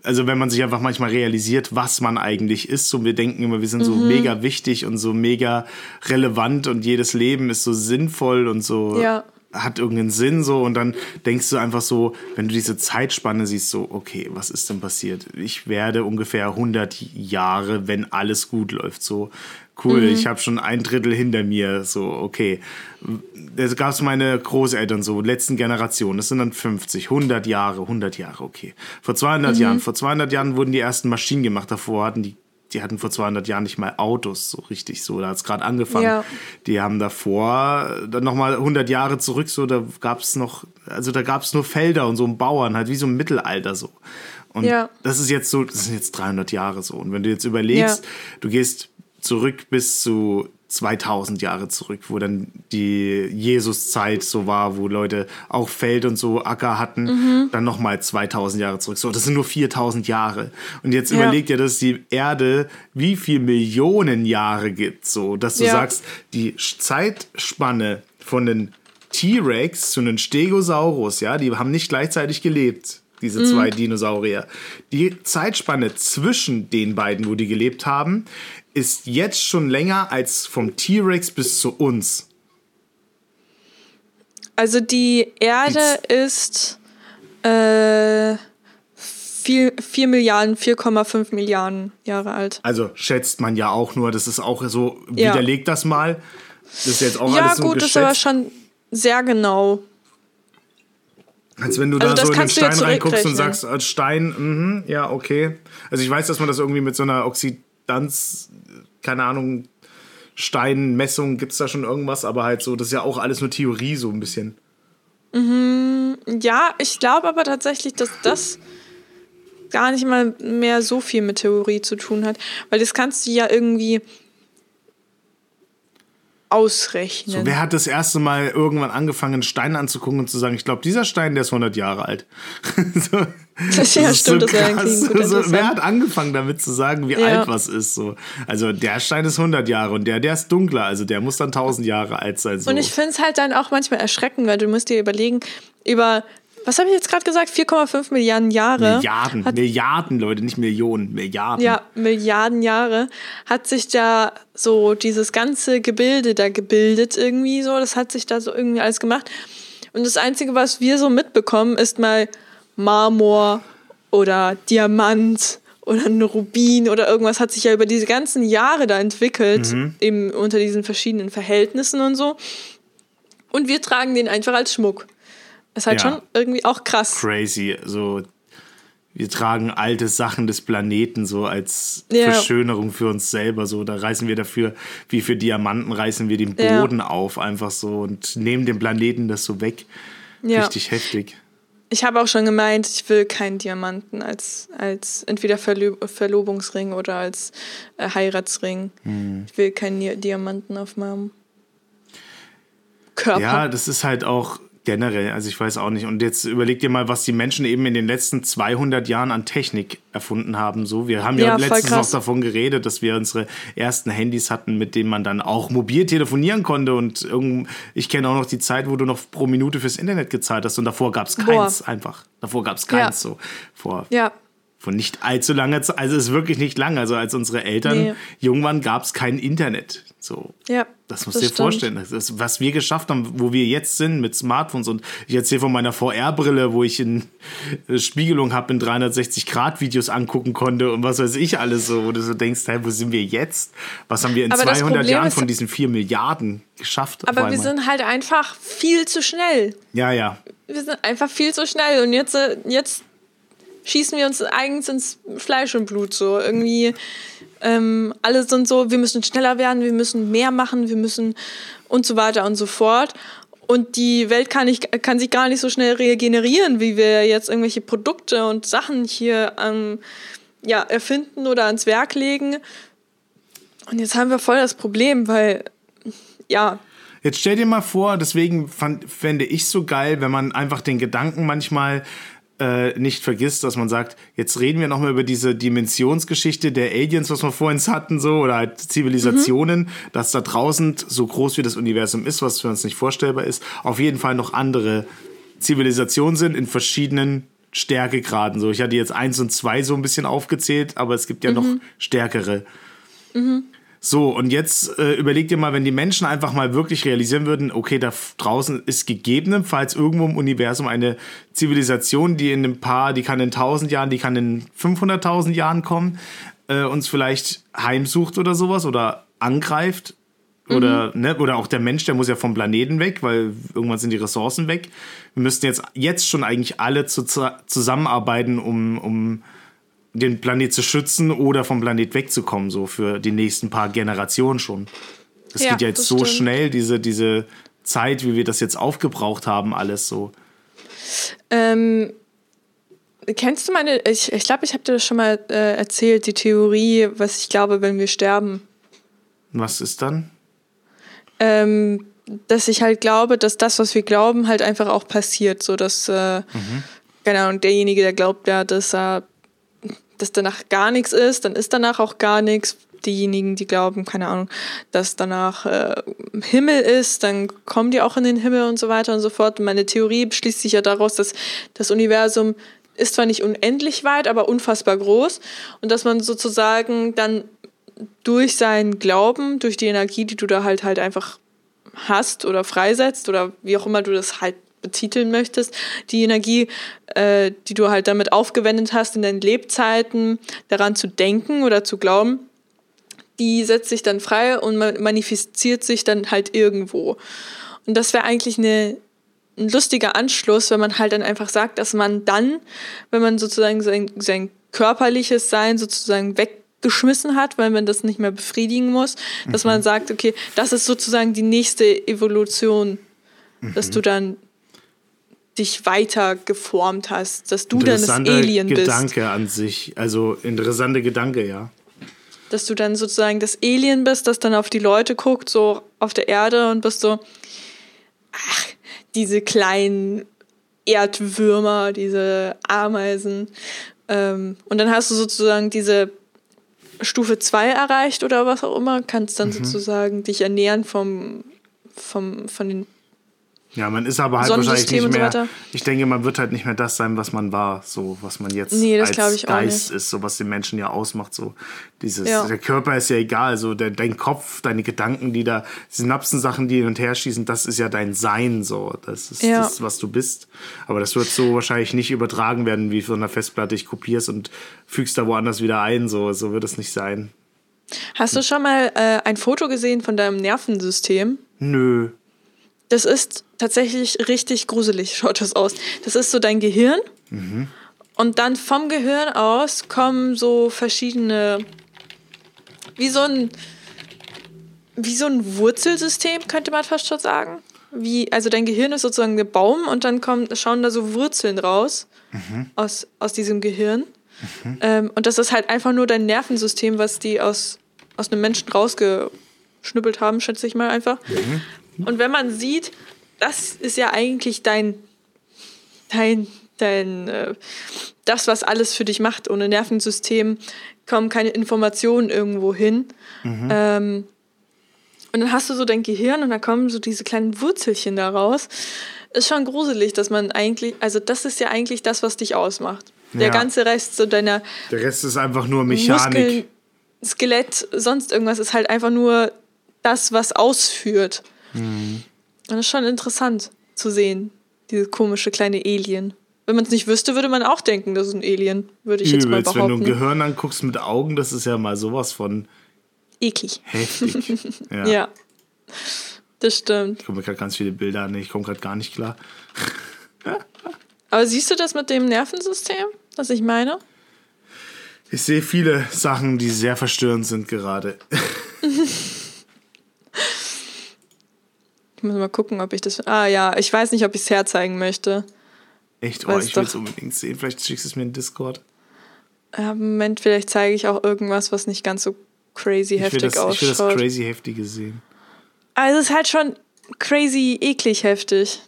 Speaker 1: also wenn man sich einfach manchmal realisiert, was man eigentlich ist. So, wir denken immer, wir sind so
Speaker 2: Mhm.
Speaker 1: mega wichtig und so mega relevant und jedes Leben ist so sinnvoll und so
Speaker 2: Ja.
Speaker 1: Hat irgendeinen Sinn so und dann denkst du einfach so, wenn du diese Zeitspanne siehst, so, okay, was ist denn passiert? Ich werde ungefähr 100 Jahre, wenn alles gut läuft, so. Cool,
Speaker 2: Mhm.
Speaker 1: ich habe schon ein Drittel hinter mir, so, okay. Da gab es meine Großeltern so, letzten Generation, das sind dann 50, 100 Jahre, 100 Jahre, okay. Vor 200
Speaker 2: Mhm.
Speaker 1: Jahren, vor 200 Jahren wurden die ersten Maschinen gemacht, davor hatten die, die hatten vor 200 Jahren nicht mal Autos, so richtig so, da hat es gerade angefangen.
Speaker 2: Ja.
Speaker 1: Die haben davor, dann nochmal 100 Jahre zurück, so, da gab es noch, also da gab es nur Felder und so einen Bauern, halt wie so im Mittelalter so. Und
Speaker 2: Ja.
Speaker 1: das ist jetzt so, das sind jetzt 300 Jahre so. Und wenn du jetzt überlegst,
Speaker 2: Ja.
Speaker 1: du gehst zurück bis zu 2000 Jahre zurück, wo dann die Jesuszeit so war, wo Leute auch Feld und so Acker hatten,
Speaker 2: Mhm.
Speaker 1: dann nochmal 2000 Jahre zurück. So, das sind nur 4000 Jahre. Und jetzt
Speaker 2: Ja.
Speaker 1: überleg dir, dass die Erde wie viel Millionen Jahre gibt, so, dass du
Speaker 2: Ja.
Speaker 1: sagst, die Zeitspanne von den T-Rex zu einem Stegosaurus, ja, die haben nicht gleichzeitig gelebt, diese zwei Dinosaurier. Die Zeitspanne zwischen den beiden, wo die gelebt haben, ist jetzt schon länger als vom T-Rex bis zu uns.
Speaker 2: Also die Erde ist äh, 4, 4 Milliarden, 4,5 Milliarden Jahre alt.
Speaker 1: Also schätzt man ja auch nur, das ist auch so,
Speaker 2: Ja.
Speaker 1: widerlegt das mal. Das ist jetzt auch
Speaker 2: Ja,
Speaker 1: alles nur
Speaker 2: gut, ist aber
Speaker 1: geschätzt.
Speaker 2: schon sehr genau.
Speaker 1: Als wenn du
Speaker 2: Also
Speaker 1: da so in den Stein reinguckst und sagst, als Stein, mhm, ja, okay. Also ich weiß, dass man das irgendwie mit so einer Oxidanz, keine Ahnung, Steinmessung, gibt es da schon irgendwas, aber halt so, das ist ja auch alles nur Theorie so ein bisschen.
Speaker 2: Ja, ich glaube aber tatsächlich, dass das gar nicht mal mehr so viel mit Theorie zu tun hat, weil das kannst du ja irgendwie ausrechnen.
Speaker 1: So, wer hat das erste Mal irgendwann angefangen, einen Stein anzugucken und zu sagen, ich glaube, dieser Stein, der ist 100 Jahre alt. so,
Speaker 2: Das- ja,
Speaker 1: ist
Speaker 2: stimmt, das wäre eigentlich ein
Speaker 1: so, Wer
Speaker 2: Interessant.
Speaker 1: hat angefangen damit zu sagen, wie
Speaker 2: Ja.
Speaker 1: alt was ist? So. Also der Stein ist 100 Jahre und der, der ist dunkler, also der muss dann 1000 Jahre alt sein. So.
Speaker 2: Und ich finde es halt dann auch manchmal erschreckend, weil du musst dir überlegen, über, was habe ich jetzt gerade gesagt, 4,5 Milliarden Jahre.
Speaker 1: Milliarden,
Speaker 2: Hat,
Speaker 1: Milliarden, Leute, nicht Millionen, Milliarden.
Speaker 2: ja, Milliarden Jahre hat sich da so dieses ganze Gebilde da gebildet irgendwie so. Das hat sich da so irgendwie alles gemacht. Und das Einzige, was wir so mitbekommen, ist mal Marmor oder Diamant oder ein Rubin oder irgendwas hat sich ja über diese ganzen Jahre da entwickelt,
Speaker 1: Mhm.
Speaker 2: eben unter diesen verschiedenen Verhältnissen und so. Und wir tragen den einfach als Schmuck. Ist halt
Speaker 1: Ja.
Speaker 2: schon irgendwie auch krass.
Speaker 1: Crazy. So, wir tragen alte Sachen des Planeten so als
Speaker 2: Ja.
Speaker 1: Verschönerung für uns selber. So, da reißen wir dafür, wie für Diamanten, reißen wir den
Speaker 2: Ja.
Speaker 1: Boden auf, einfach so und nehmen dem Planeten das so weg.
Speaker 2: Ja.
Speaker 1: Richtig heftig.
Speaker 2: Ich habe auch schon gemeint, ich will keinen Diamanten als, als entweder Verlo Verlobungsring oder als äh, Heiratsring.
Speaker 1: Hm.
Speaker 2: Ich will keinen Diamanten auf meinem Körper.
Speaker 1: Ja, das ist halt auch generell, also ich weiß auch nicht. Und jetzt überleg dir mal, was die Menschen eben in den letzten 200 Jahren an Technik erfunden haben. So, wir haben ja,
Speaker 2: Ja,
Speaker 1: letztens noch davon geredet, dass wir unsere ersten Handys hatten, mit denen man dann auch mobil telefonieren konnte. Und ich kenne auch noch die Zeit, wo du noch pro Minute fürs Internet gezahlt hast. Und davor gab es
Speaker 2: Boah.
Speaker 1: keins einfach. Davor gab es keins
Speaker 2: Ja.
Speaker 1: so. Vor
Speaker 2: ja,
Speaker 1: von nicht allzu langer Zeit, also es ist wirklich nicht lang. Also als unsere Eltern
Speaker 2: Nee.
Speaker 1: jung waren, gab es kein Internet. So.
Speaker 2: ja.
Speaker 1: Das musst du dir vorstellen. Das ist, was wir geschafft haben, wo wir jetzt sind mit Smartphones. Und ich erzähle von meiner VR-Brille, wo ich in äh, Spiegelung habe, in 360-Grad-Videos angucken konnte und was weiß ich alles so. Wo du so denkst, hey, wo sind wir jetzt? Was haben wir in
Speaker 2: Aber das
Speaker 1: 200
Speaker 2: Problem
Speaker 1: Jahren von diesen 4 Milliarden geschafft?
Speaker 2: Aber wir sind halt einfach viel zu schnell.
Speaker 1: Ja, ja.
Speaker 2: Wir sind einfach viel zu schnell. Und jetzt, äh, jetzt schießen wir uns eigens ins Fleisch und Blut so. Irgendwie ähm, alle sind so, wir müssen schneller werden, wir müssen mehr machen, wir müssen und so weiter und so fort. Und die Welt kann, nicht, kann sich gar nicht so schnell regenerieren, wie wir jetzt irgendwelche Produkte und Sachen hier ähm, ja, erfinden oder ans Werk legen. Und jetzt haben wir voll das Problem, weil ja,
Speaker 1: Jetzt stell dir mal vor, deswegen fand, fände ich so geil, wenn man einfach den Gedanken manchmal äh, nicht vergisst, dass man sagt, jetzt reden wir nochmal über diese Dimensionsgeschichte der Aliens, was wir vorhin hatten, so, oder halt Zivilisationen, dass da draußen, so groß wie das Universum ist, was für uns nicht vorstellbar ist, auf jeden Fall noch andere Zivilisationen sind in verschiedenen Stärkegraden. So, ich hatte jetzt eins und zwei so ein bisschen aufgezählt, aber es gibt ja mhm. noch stärkere. Mhm. So, und jetzt äh, überleg dir mal, wenn die Menschen einfach mal wirklich realisieren würden, okay, da draußen ist gegebenenfalls irgendwo im Universum eine Zivilisation, die in ein paar, die kann in 1000 Jahren, die kann in 500.000 Jahren kommen, äh, uns vielleicht heimsucht oder sowas oder angreift. Oder, mhm. ne, oder auch der Mensch, der muss ja vom Planeten weg, weil irgendwann sind die Ressourcen weg. Wir müssten jetzt, jetzt schon eigentlich alle zu, zusammenarbeiten, um, um den Planet zu schützen oder vom Planet wegzukommen, so für die nächsten paar Generationen schon. Das ja, geht ja jetzt so stimmt. schnell, diese, diese Zeit, wie wir das jetzt aufgebraucht haben, alles so.
Speaker 2: Ähm, kennst du meine, ich glaube, ich, glaub, ich habe dir das schon mal äh, erzählt, die Theorie, was ich glaube, wenn wir sterben.
Speaker 1: Was ist dann?
Speaker 2: Ähm, dass ich halt glaube, dass das, was wir glauben, halt einfach auch passiert. So dass, äh, mhm. keine Ahnung, derjenige, der glaubt ja, dass er dass danach gar nichts ist, dann ist danach auch gar nichts. Diejenigen, die glauben, keine Ahnung, dass danach äh, Himmel ist, dann kommen die auch in den Himmel und so weiter und so fort. Und meine Theorie schließt sich ja daraus, dass das Universum ist zwar nicht unendlich weit, aber unfassbar groß und dass man sozusagen dann durch seinen Glauben, durch die Energie, die du da halt halt einfach hast oder freisetzt oder wie auch immer du das halt betiteln möchtest, die Energie, äh, die du halt damit aufgewendet hast in deinen Lebzeiten, daran zu denken oder zu glauben, die setzt sich dann frei und manifestiert sich dann halt irgendwo. Und das wäre eigentlich eine, ein lustiger Anschluss, wenn man halt dann einfach sagt, dass man dann, wenn man sozusagen sein, sein körperliches Sein sozusagen weggeschmissen hat, weil man das nicht mehr befriedigen muss, mhm. dass man sagt, okay, das ist sozusagen die nächste Evolution, mhm. dass du dann dich weiter geformt hast, dass du dann das Alien
Speaker 1: bist. Gedanke an sich, also interessante Gedanke, ja.
Speaker 2: Dass du dann sozusagen das Alien bist, das dann auf die Leute guckt, so auf der Erde und bist so, ach, diese kleinen Erdwürmer, diese Ameisen. Ähm, und dann hast du sozusagen diese Stufe 2 erreicht oder was auch immer, kannst dann mhm. sozusagen dich ernähren vom, vom, von den
Speaker 1: ja, man ist aber halt wahrscheinlich nicht mehr. So ich denke, man wird halt nicht mehr das sein, was man war, so was man jetzt
Speaker 2: nee,
Speaker 1: als Geist ist, so was den Menschen ja ausmacht. So dieses, ja. der Körper ist ja egal, so der, dein Kopf, deine Gedanken, die da Synapsen-Sachen, die hin und her schießen, das ist ja dein Sein, so das ist ja. das, was du bist. Aber das wird so wahrscheinlich nicht übertragen werden, wie von einer Festplatte ich kopierst und fügst da woanders wieder ein. So, so wird es nicht sein.
Speaker 2: Hast du schon mal äh, ein Foto gesehen von deinem Nervensystem?
Speaker 1: Nö.
Speaker 2: Das ist tatsächlich richtig gruselig, schaut das aus. Das ist so dein Gehirn. Mhm. Und dann vom Gehirn aus kommen so verschiedene, wie so ein, wie so ein Wurzelsystem, könnte man fast schon sagen. Wie, also dein Gehirn ist sozusagen der Baum und dann kommen, schauen da so Wurzeln raus mhm. aus, aus diesem Gehirn. Mhm. Ähm, und das ist halt einfach nur dein Nervensystem, was die aus, aus einem Menschen rausgeschnüppelt haben, schätze ich mal einfach. Mhm. Und wenn man sieht, das ist ja eigentlich dein, dein, dein, äh, das, was alles für dich macht. Ohne Nervensystem kommen keine Informationen irgendwo hin. Mhm. Ähm, und dann hast du so dein Gehirn und da kommen so diese kleinen Wurzelchen daraus. Ist schon gruselig, dass man eigentlich, also das ist ja eigentlich das, was dich ausmacht. Der ja. ganze Rest so deiner.
Speaker 1: Der Rest ist einfach nur Mechanik. Muskeln,
Speaker 2: Skelett, sonst irgendwas ist halt einfach nur das, was ausführt. Mhm. Und das ist schon interessant zu sehen, dieses komische kleine Alien. Wenn man es nicht wüsste, würde man auch denken, das ist ein Alien, würde ich Übelst, jetzt mal behaupten.
Speaker 1: Wenn du ein Gehirn anguckst mit Augen, das ist ja mal sowas von
Speaker 2: eklig.
Speaker 1: Heftig.
Speaker 2: ja. ja. Das stimmt.
Speaker 1: Ich komme gerade ganz viele Bilder an, ich komme gerade gar nicht klar.
Speaker 2: Aber siehst du das mit dem Nervensystem, was ich meine?
Speaker 1: Ich sehe viele Sachen, die sehr verstörend sind gerade.
Speaker 2: Muss mal gucken, ob ich das. Ah ja, ich weiß nicht, ob ich es herzeigen möchte.
Speaker 1: Echt? Oh, ich will es unbedingt sehen. Vielleicht schickst du es mir in Discord.
Speaker 2: Ja, Moment, vielleicht zeige ich auch irgendwas, was nicht ganz so crazy ich heftig
Speaker 1: das,
Speaker 2: ausschaut.
Speaker 1: Ich will das crazy heftige sehen.
Speaker 2: Also es ist halt schon crazy eklig heftig.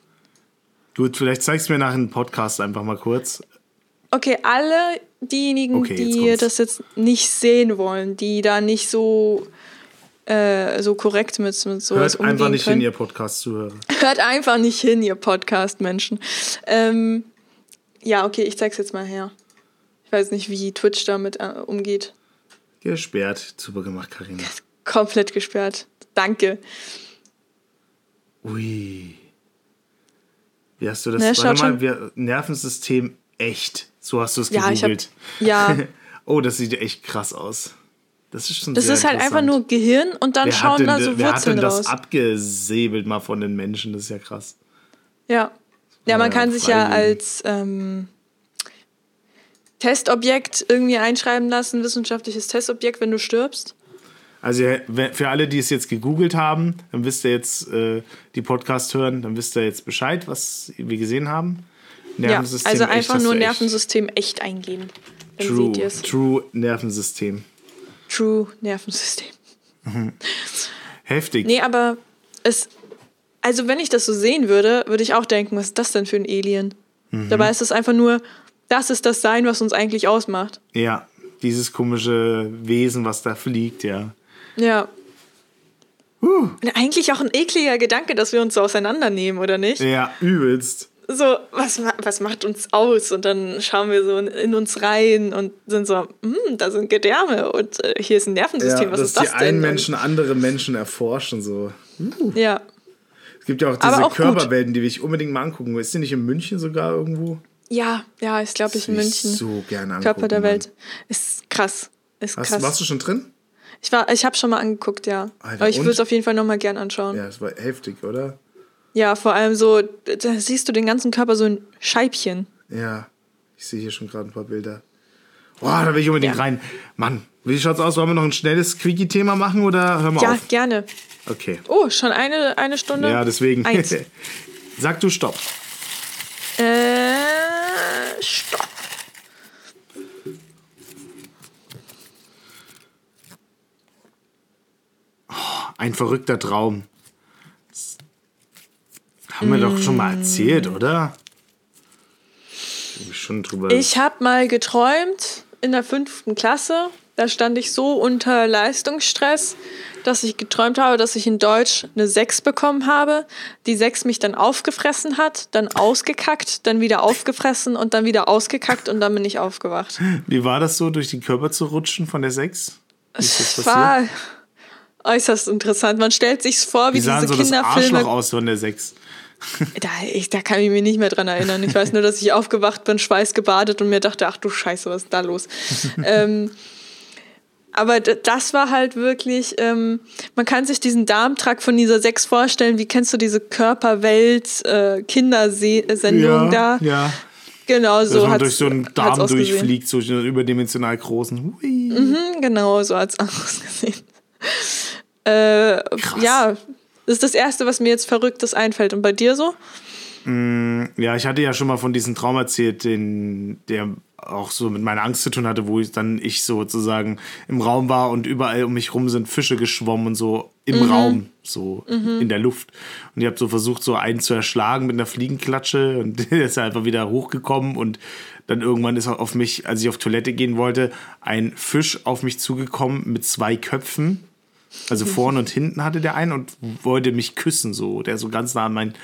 Speaker 1: Gut, vielleicht zeigst du mir nach einem Podcast einfach mal kurz.
Speaker 2: Okay, alle diejenigen, okay, die das jetzt nicht sehen wollen, die da nicht so äh, so korrekt mit, mit sowas
Speaker 1: Hört einfach nicht können. hin, ihr Podcast-Zuhörer.
Speaker 2: Hört einfach nicht hin, ihr Podcast-Menschen. Ähm, Ja, okay, ich zeig's jetzt mal her. Ich weiß nicht, wie Twitch damit äh, umgeht.
Speaker 1: Gesperrt. Super gemacht, Karina.
Speaker 2: Komplett gesperrt. Danke.
Speaker 1: Ui. Wie hast du das? Ne, Warte mal, wir, Nervensystem echt. So hast du es ja, gegoogelt.
Speaker 2: Hab, ja.
Speaker 1: oh, das sieht echt krass aus. Das ist schon
Speaker 2: Das ist halt einfach nur Gehirn und dann wer schauen da so Wurzeln wer hat denn das
Speaker 1: abgesäbelt mal von den Menschen? Das ist ja krass.
Speaker 2: Ja. Ja, man kann sich ja als ähm, Testobjekt irgendwie einschreiben lassen, wissenschaftliches Testobjekt, wenn du stirbst.
Speaker 1: Also für alle, die es jetzt gegoogelt haben, dann wisst ihr jetzt, äh, die Podcast hören, dann wisst ihr jetzt Bescheid, was wir gesehen haben.
Speaker 2: Nervensystem ja, also einfach echt, nur Nervensystem echt, echt eingeben.
Speaker 1: Dann True, seht. True Nervensystem.
Speaker 2: True Nervensystem.
Speaker 1: Mhm. Heftig.
Speaker 2: Nee, aber es. Also, wenn ich das so sehen würde, würde ich auch denken, was ist das denn für ein Alien? Mhm. Dabei ist es einfach nur, das ist das Sein, was uns eigentlich ausmacht.
Speaker 1: Ja, dieses komische Wesen, was da fliegt, ja.
Speaker 2: Ja. Uh. Eigentlich auch ein ekliger Gedanke, dass wir uns so auseinandernehmen, oder nicht?
Speaker 1: Ja, übelst
Speaker 2: so, was, was macht uns aus? Und dann schauen wir so in uns rein und sind so, hm, da sind Gedärme und äh, hier ist ein Nervensystem, ja, was ist das
Speaker 1: denn? Dass die einen Menschen andere Menschen erforschen, so.
Speaker 2: Uh. Ja.
Speaker 1: Es gibt ja auch diese auch Körperwelten, die will ich unbedingt mal angucken. Ist die nicht in München sogar irgendwo?
Speaker 2: Ja, ja, ist glaube ich in München.
Speaker 1: so gerne angucken.
Speaker 2: Körper der Welt. Ist krass. Ist
Speaker 1: Hast,
Speaker 2: krass.
Speaker 1: Warst du schon drin?
Speaker 2: Ich, ich habe schon mal angeguckt, ja. Alter, Aber ich würde es auf jeden Fall nochmal gern anschauen.
Speaker 1: Ja, es war heftig, oder?
Speaker 2: Ja, vor allem so, da siehst du den ganzen Körper so in Scheibchen.
Speaker 1: Ja, ich sehe hier schon gerade ein paar Bilder. Boah, da will ich unbedingt ja. rein. Mann, wie schaut's aus? Wollen wir noch ein schnelles Quickie-Thema machen oder hören wir
Speaker 2: ja,
Speaker 1: auf?
Speaker 2: Ja, gerne.
Speaker 1: Okay.
Speaker 2: Oh, schon eine, eine Stunde?
Speaker 1: Ja, deswegen. Eins. Sag du Stopp.
Speaker 2: Äh, Stopp.
Speaker 1: Oh, ein verrückter Traum. Haben wir doch schon mal erzählt, oder? Schon drüber.
Speaker 2: Ich habe mal geträumt in der fünften Klasse. Da stand ich so unter Leistungsstress, dass ich geträumt habe, dass ich in Deutsch eine 6 bekommen habe. Die 6 mich dann aufgefressen hat, dann ausgekackt, dann wieder aufgefressen und dann wieder ausgekackt und dann bin ich aufgewacht.
Speaker 1: Wie war das so, durch den Körper zu rutschen von der 6?
Speaker 2: Es war äußerst interessant. Man stellt sich vor, wie, wie diese so Kinderfilme. Das
Speaker 1: Arschloch aus von der 6.
Speaker 2: Da, ich, da kann ich mich nicht mehr dran erinnern. Ich weiß nur, dass ich aufgewacht bin, schweißgebadet und mir dachte, ach du Scheiße, was ist da los? ähm, aber das war halt wirklich, ähm, man kann sich diesen Darmtrakt von dieser Sechs vorstellen. Wie kennst du diese Körperwelt-Kindersendung
Speaker 1: äh, ja, da? Ja.
Speaker 2: Genau, so.
Speaker 1: Dass man durch so einen Darm durchfliegt, so einen überdimensional großen.
Speaker 2: Mhm, genau, so hat es ausgesehen. Äh, ja, das ist das Erste, was mir jetzt Verrücktes einfällt. Und bei dir so?
Speaker 1: Mm, ja, ich hatte ja schon mal von diesem Traum erzählt, den, der auch so mit meiner Angst zu tun hatte, wo ich dann ich sozusagen im Raum war und überall um mich rum sind Fische geschwommen und so im mhm. Raum, so mhm. in der Luft. Und ich habe so versucht, so einen zu erschlagen mit einer Fliegenklatsche und der ist einfach wieder hochgekommen und dann irgendwann ist auf mich, als ich auf Toilette gehen wollte, ein Fisch auf mich zugekommen mit zwei Köpfen also vorne und hinten hatte der einen und wollte mich küssen, so. Der so ganz nah an mein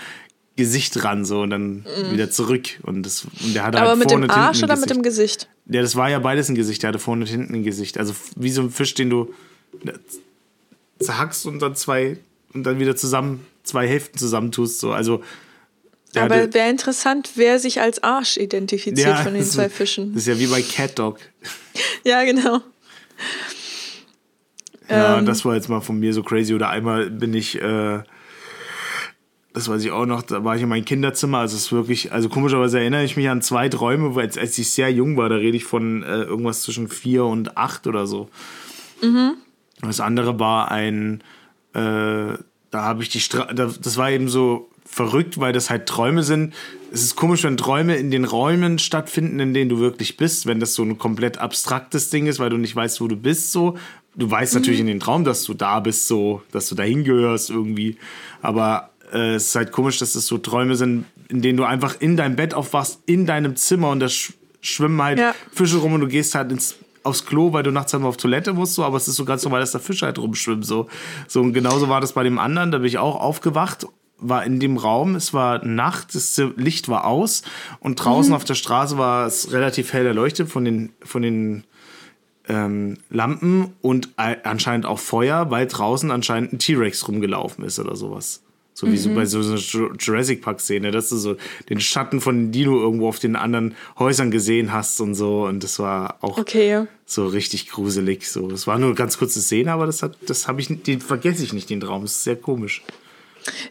Speaker 1: Gesicht ran, so und dann mm. wieder zurück. Und, das, und der hatte
Speaker 2: Aber
Speaker 1: halt
Speaker 2: mit vorne dem Arsch oder mit dem Gesicht?
Speaker 1: Ja, das war ja beides ein Gesicht. Der hatte vorne und hinten ein Gesicht. Also wie so ein Fisch, den du zerhackst und dann zwei und dann wieder zusammen zwei Hälften zusammentust. So. Also
Speaker 2: aber wäre interessant, wer sich als Arsch identifiziert ja, von den zwei Fischen.
Speaker 1: Das ist ja wie bei Cat Dog.
Speaker 2: ja, genau.
Speaker 1: Ja, ähm, das war jetzt mal von mir so crazy. Oder einmal bin ich, äh, das weiß ich auch noch, da war ich in meinem Kinderzimmer. Also es ist wirklich, also komischerweise erinnere ich mich an zwei Träume, weil als, als ich sehr jung war, da rede ich von äh, irgendwas zwischen vier und acht oder so. Mhm. Das andere war ein, äh, da habe ich die Stra das war eben so verrückt, weil das halt Träume sind. Es ist komisch, wenn Träume in den Räumen stattfinden, in denen du wirklich bist, wenn das so ein komplett abstraktes Ding ist, weil du nicht weißt, wo du bist, so du weißt mhm. natürlich in den Traum, dass du da bist, so, dass du dahin gehörst irgendwie. Aber äh, es ist halt komisch, dass es so Träume sind, in denen du einfach in deinem Bett aufwachst, in deinem Zimmer und da sch schwimmen halt ja. Fische rum und du gehst halt ins, aufs Klo, weil du nachts einmal auf Toilette musst, so, aber es ist so ganz normal, dass da Fische halt rumschwimmen. So. so und genauso war das bei dem anderen, da bin ich auch aufgewacht war in dem Raum, es war Nacht, das Licht war aus und draußen mhm. auf der Straße war es relativ hell erleuchtet von den, von den ähm, Lampen und anscheinend auch Feuer, weil draußen anscheinend ein T-Rex rumgelaufen ist oder sowas. So wie mhm. so bei so einer Jurassic Park-Szene, dass du so den Schatten von Dino irgendwo auf den anderen Häusern gesehen hast und so. Und das war auch okay. so richtig gruselig. So, das war nur eine ganz kurze Szene, aber das hat, das habe ich, den vergesse ich nicht, den Traum. Das ist sehr komisch.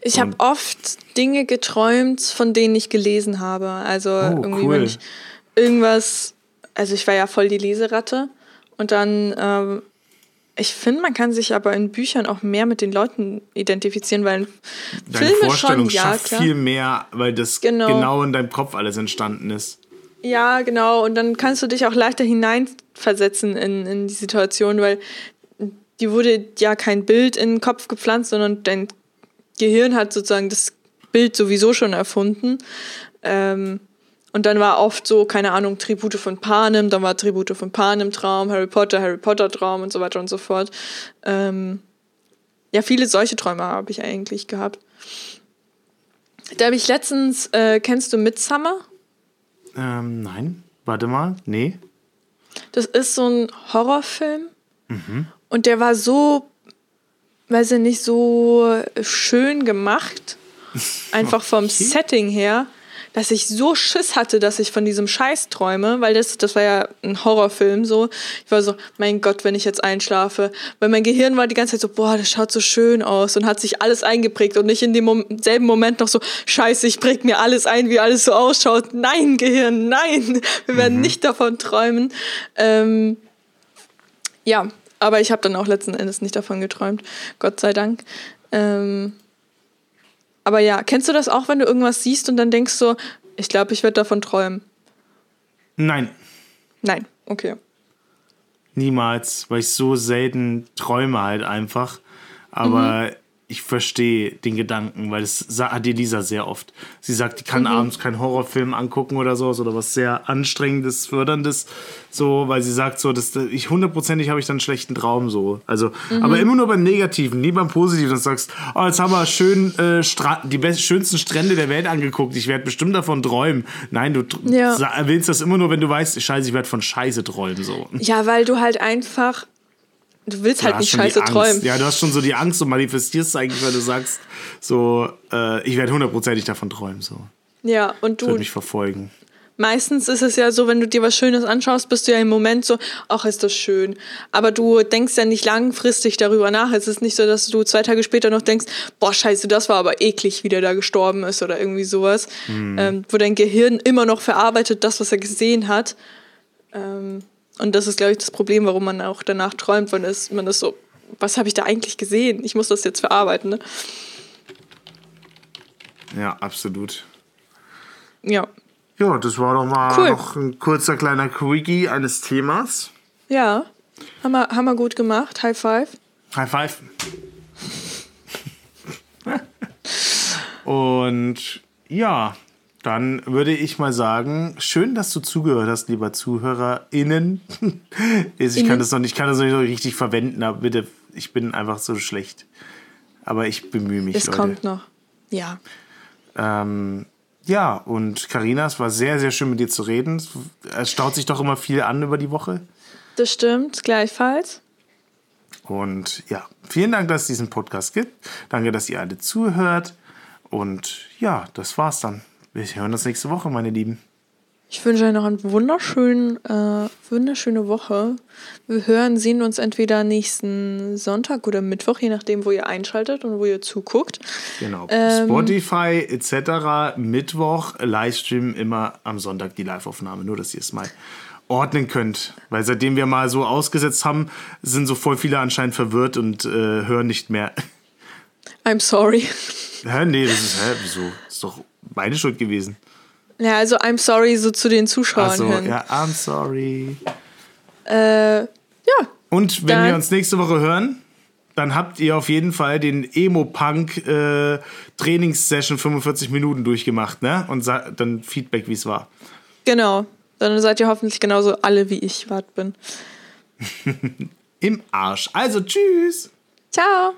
Speaker 2: Ich habe oft Dinge geträumt, von denen ich gelesen habe. Also oh, irgendwie, cool. wenn ich irgendwas, also ich war ja voll die Leseratte und dann, ähm, ich finde, man kann sich aber in Büchern auch mehr mit den Leuten identifizieren, weil
Speaker 1: Deine Filme Vorstellung schon, schafft ja, viel mehr, weil das genau. genau in deinem Kopf alles entstanden ist.
Speaker 2: Ja, genau. Und dann kannst du dich auch leichter hineinversetzen in, in die Situation, weil die wurde ja kein Bild in den Kopf gepflanzt, sondern dein Gehirn hat sozusagen das Bild sowieso schon erfunden. Ähm, und dann war oft so, keine Ahnung, Tribute von Panem, dann war Tribute von Panem Traum, Harry Potter, Harry Potter Traum und so weiter und so fort. Ähm, ja, viele solche Träume habe ich eigentlich gehabt. Da habe ich letztens, äh, kennst du Midsummer?
Speaker 1: Ähm, nein. Warte mal, nee.
Speaker 2: Das ist so ein Horrorfilm. Mhm. Und der war so, weiß ich nicht, so schön gemacht. Einfach vom okay. Setting her dass ich so Schiss hatte, dass ich von diesem Scheiß träume, weil das, das war ja ein Horrorfilm so. Ich war so, mein Gott, wenn ich jetzt einschlafe. Weil mein Gehirn war die ganze Zeit so, boah, das schaut so schön aus und hat sich alles eingeprägt und nicht in dem Mom selben Moment noch so, scheiße, ich präg mir alles ein, wie alles so ausschaut. Nein, Gehirn, nein, wir werden mhm. nicht davon träumen. Ähm, ja, aber ich habe dann auch letzten Endes nicht davon geträumt, Gott sei Dank. Ähm, aber ja, kennst du das auch, wenn du irgendwas siehst und dann denkst so, ich glaube, ich werde davon träumen?
Speaker 1: Nein.
Speaker 2: Nein, okay.
Speaker 1: Niemals, weil ich so selten träume halt einfach. Aber mhm ich verstehe den Gedanken, weil das hat Elisa sehr oft. Sie sagt, die kann mhm. abends keinen Horrorfilm angucken oder sowas oder was sehr anstrengendes, förderndes, so, weil sie sagt so, dass ich hundertprozentig habe ich dann einen schlechten Traum so. Also, mhm. aber immer nur beim Negativen, nie beim Positiven. Du sagst, oh, jetzt haben wir schön äh, die best schönsten Strände der Welt angeguckt. Ich werde bestimmt davon träumen. Nein, du ja. erwähnst das immer nur, wenn du weißt, Scheiße, ich werde von Scheiße träumen so.
Speaker 2: Ja, weil du halt einfach Du willst halt nicht scheiße träumen.
Speaker 1: Ja, du hast schon so die Angst und manifestierst eigentlich, weil du sagst, so, äh, ich werde hundertprozentig davon träumen. So.
Speaker 2: Ja, und du.
Speaker 1: Das wird mich verfolgen.
Speaker 2: Meistens ist es ja so, wenn du dir was Schönes anschaust, bist du ja im Moment so, ach, ist das schön. Aber du denkst ja nicht langfristig darüber nach. Es ist nicht so, dass du zwei Tage später noch denkst, boah, scheiße, das war aber eklig, wie der da gestorben ist oder irgendwie sowas. Hm. Ähm, wo dein Gehirn immer noch verarbeitet, das, was er gesehen hat. Ähm, und das ist, glaube ich, das Problem, warum man auch danach träumt, wenn es, man ist so, was habe ich da eigentlich gesehen? Ich muss das jetzt verarbeiten. Ne?
Speaker 1: Ja, absolut.
Speaker 2: Ja.
Speaker 1: Ja, das war doch mal cool. noch ein kurzer kleiner Quickie eines Themas.
Speaker 2: Ja, haben wir, haben wir gut gemacht. High five.
Speaker 1: High five. Und ja, dann würde ich mal sagen, schön, dass du zugehört hast, lieber ZuhörerInnen. ich kann das noch nicht, kann das noch nicht richtig verwenden, aber bitte, ich bin einfach so schlecht. Aber ich bemühe mich.
Speaker 2: Es Leute. kommt noch. Ja.
Speaker 1: Ähm, ja, und Karina, es war sehr, sehr schön mit dir zu reden. Es staut sich doch immer viel an über die Woche.
Speaker 2: Das stimmt, gleichfalls.
Speaker 1: Und ja, vielen Dank, dass es diesen Podcast gibt. Danke, dass ihr alle zuhört. Und ja, das war's dann. Wir hören uns nächste Woche, meine Lieben.
Speaker 2: Ich wünsche euch noch eine wunderschönen, äh, wunderschöne Woche. Wir hören, sehen uns entweder nächsten Sonntag oder Mittwoch, je nachdem, wo ihr einschaltet und wo ihr zuguckt.
Speaker 1: Genau. Ähm, Spotify etc. Mittwoch, Livestream immer am Sonntag die Liveaufnahme. Nur, dass ihr es mal ordnen könnt. Weil seitdem wir mal so ausgesetzt haben, sind so voll viele anscheinend verwirrt und äh, hören nicht mehr.
Speaker 2: I'm sorry.
Speaker 1: Hä? Nee, das ist, hä, wieso? Das ist doch meine Schuld gewesen.
Speaker 2: Ja, also I'm sorry so zu den Zuschauern
Speaker 1: Ach so, hin. ja, I'm sorry.
Speaker 2: Äh, ja.
Speaker 1: Und wenn wir uns nächste Woche hören, dann habt ihr auf jeden Fall den Emo-Punk äh, Trainingssession 45 Minuten durchgemacht, ne? Und dann Feedback, wie es war.
Speaker 2: Genau. Dann seid ihr hoffentlich genauso alle, wie ich wart bin.
Speaker 1: Im Arsch. Also, tschüss.
Speaker 2: Ciao.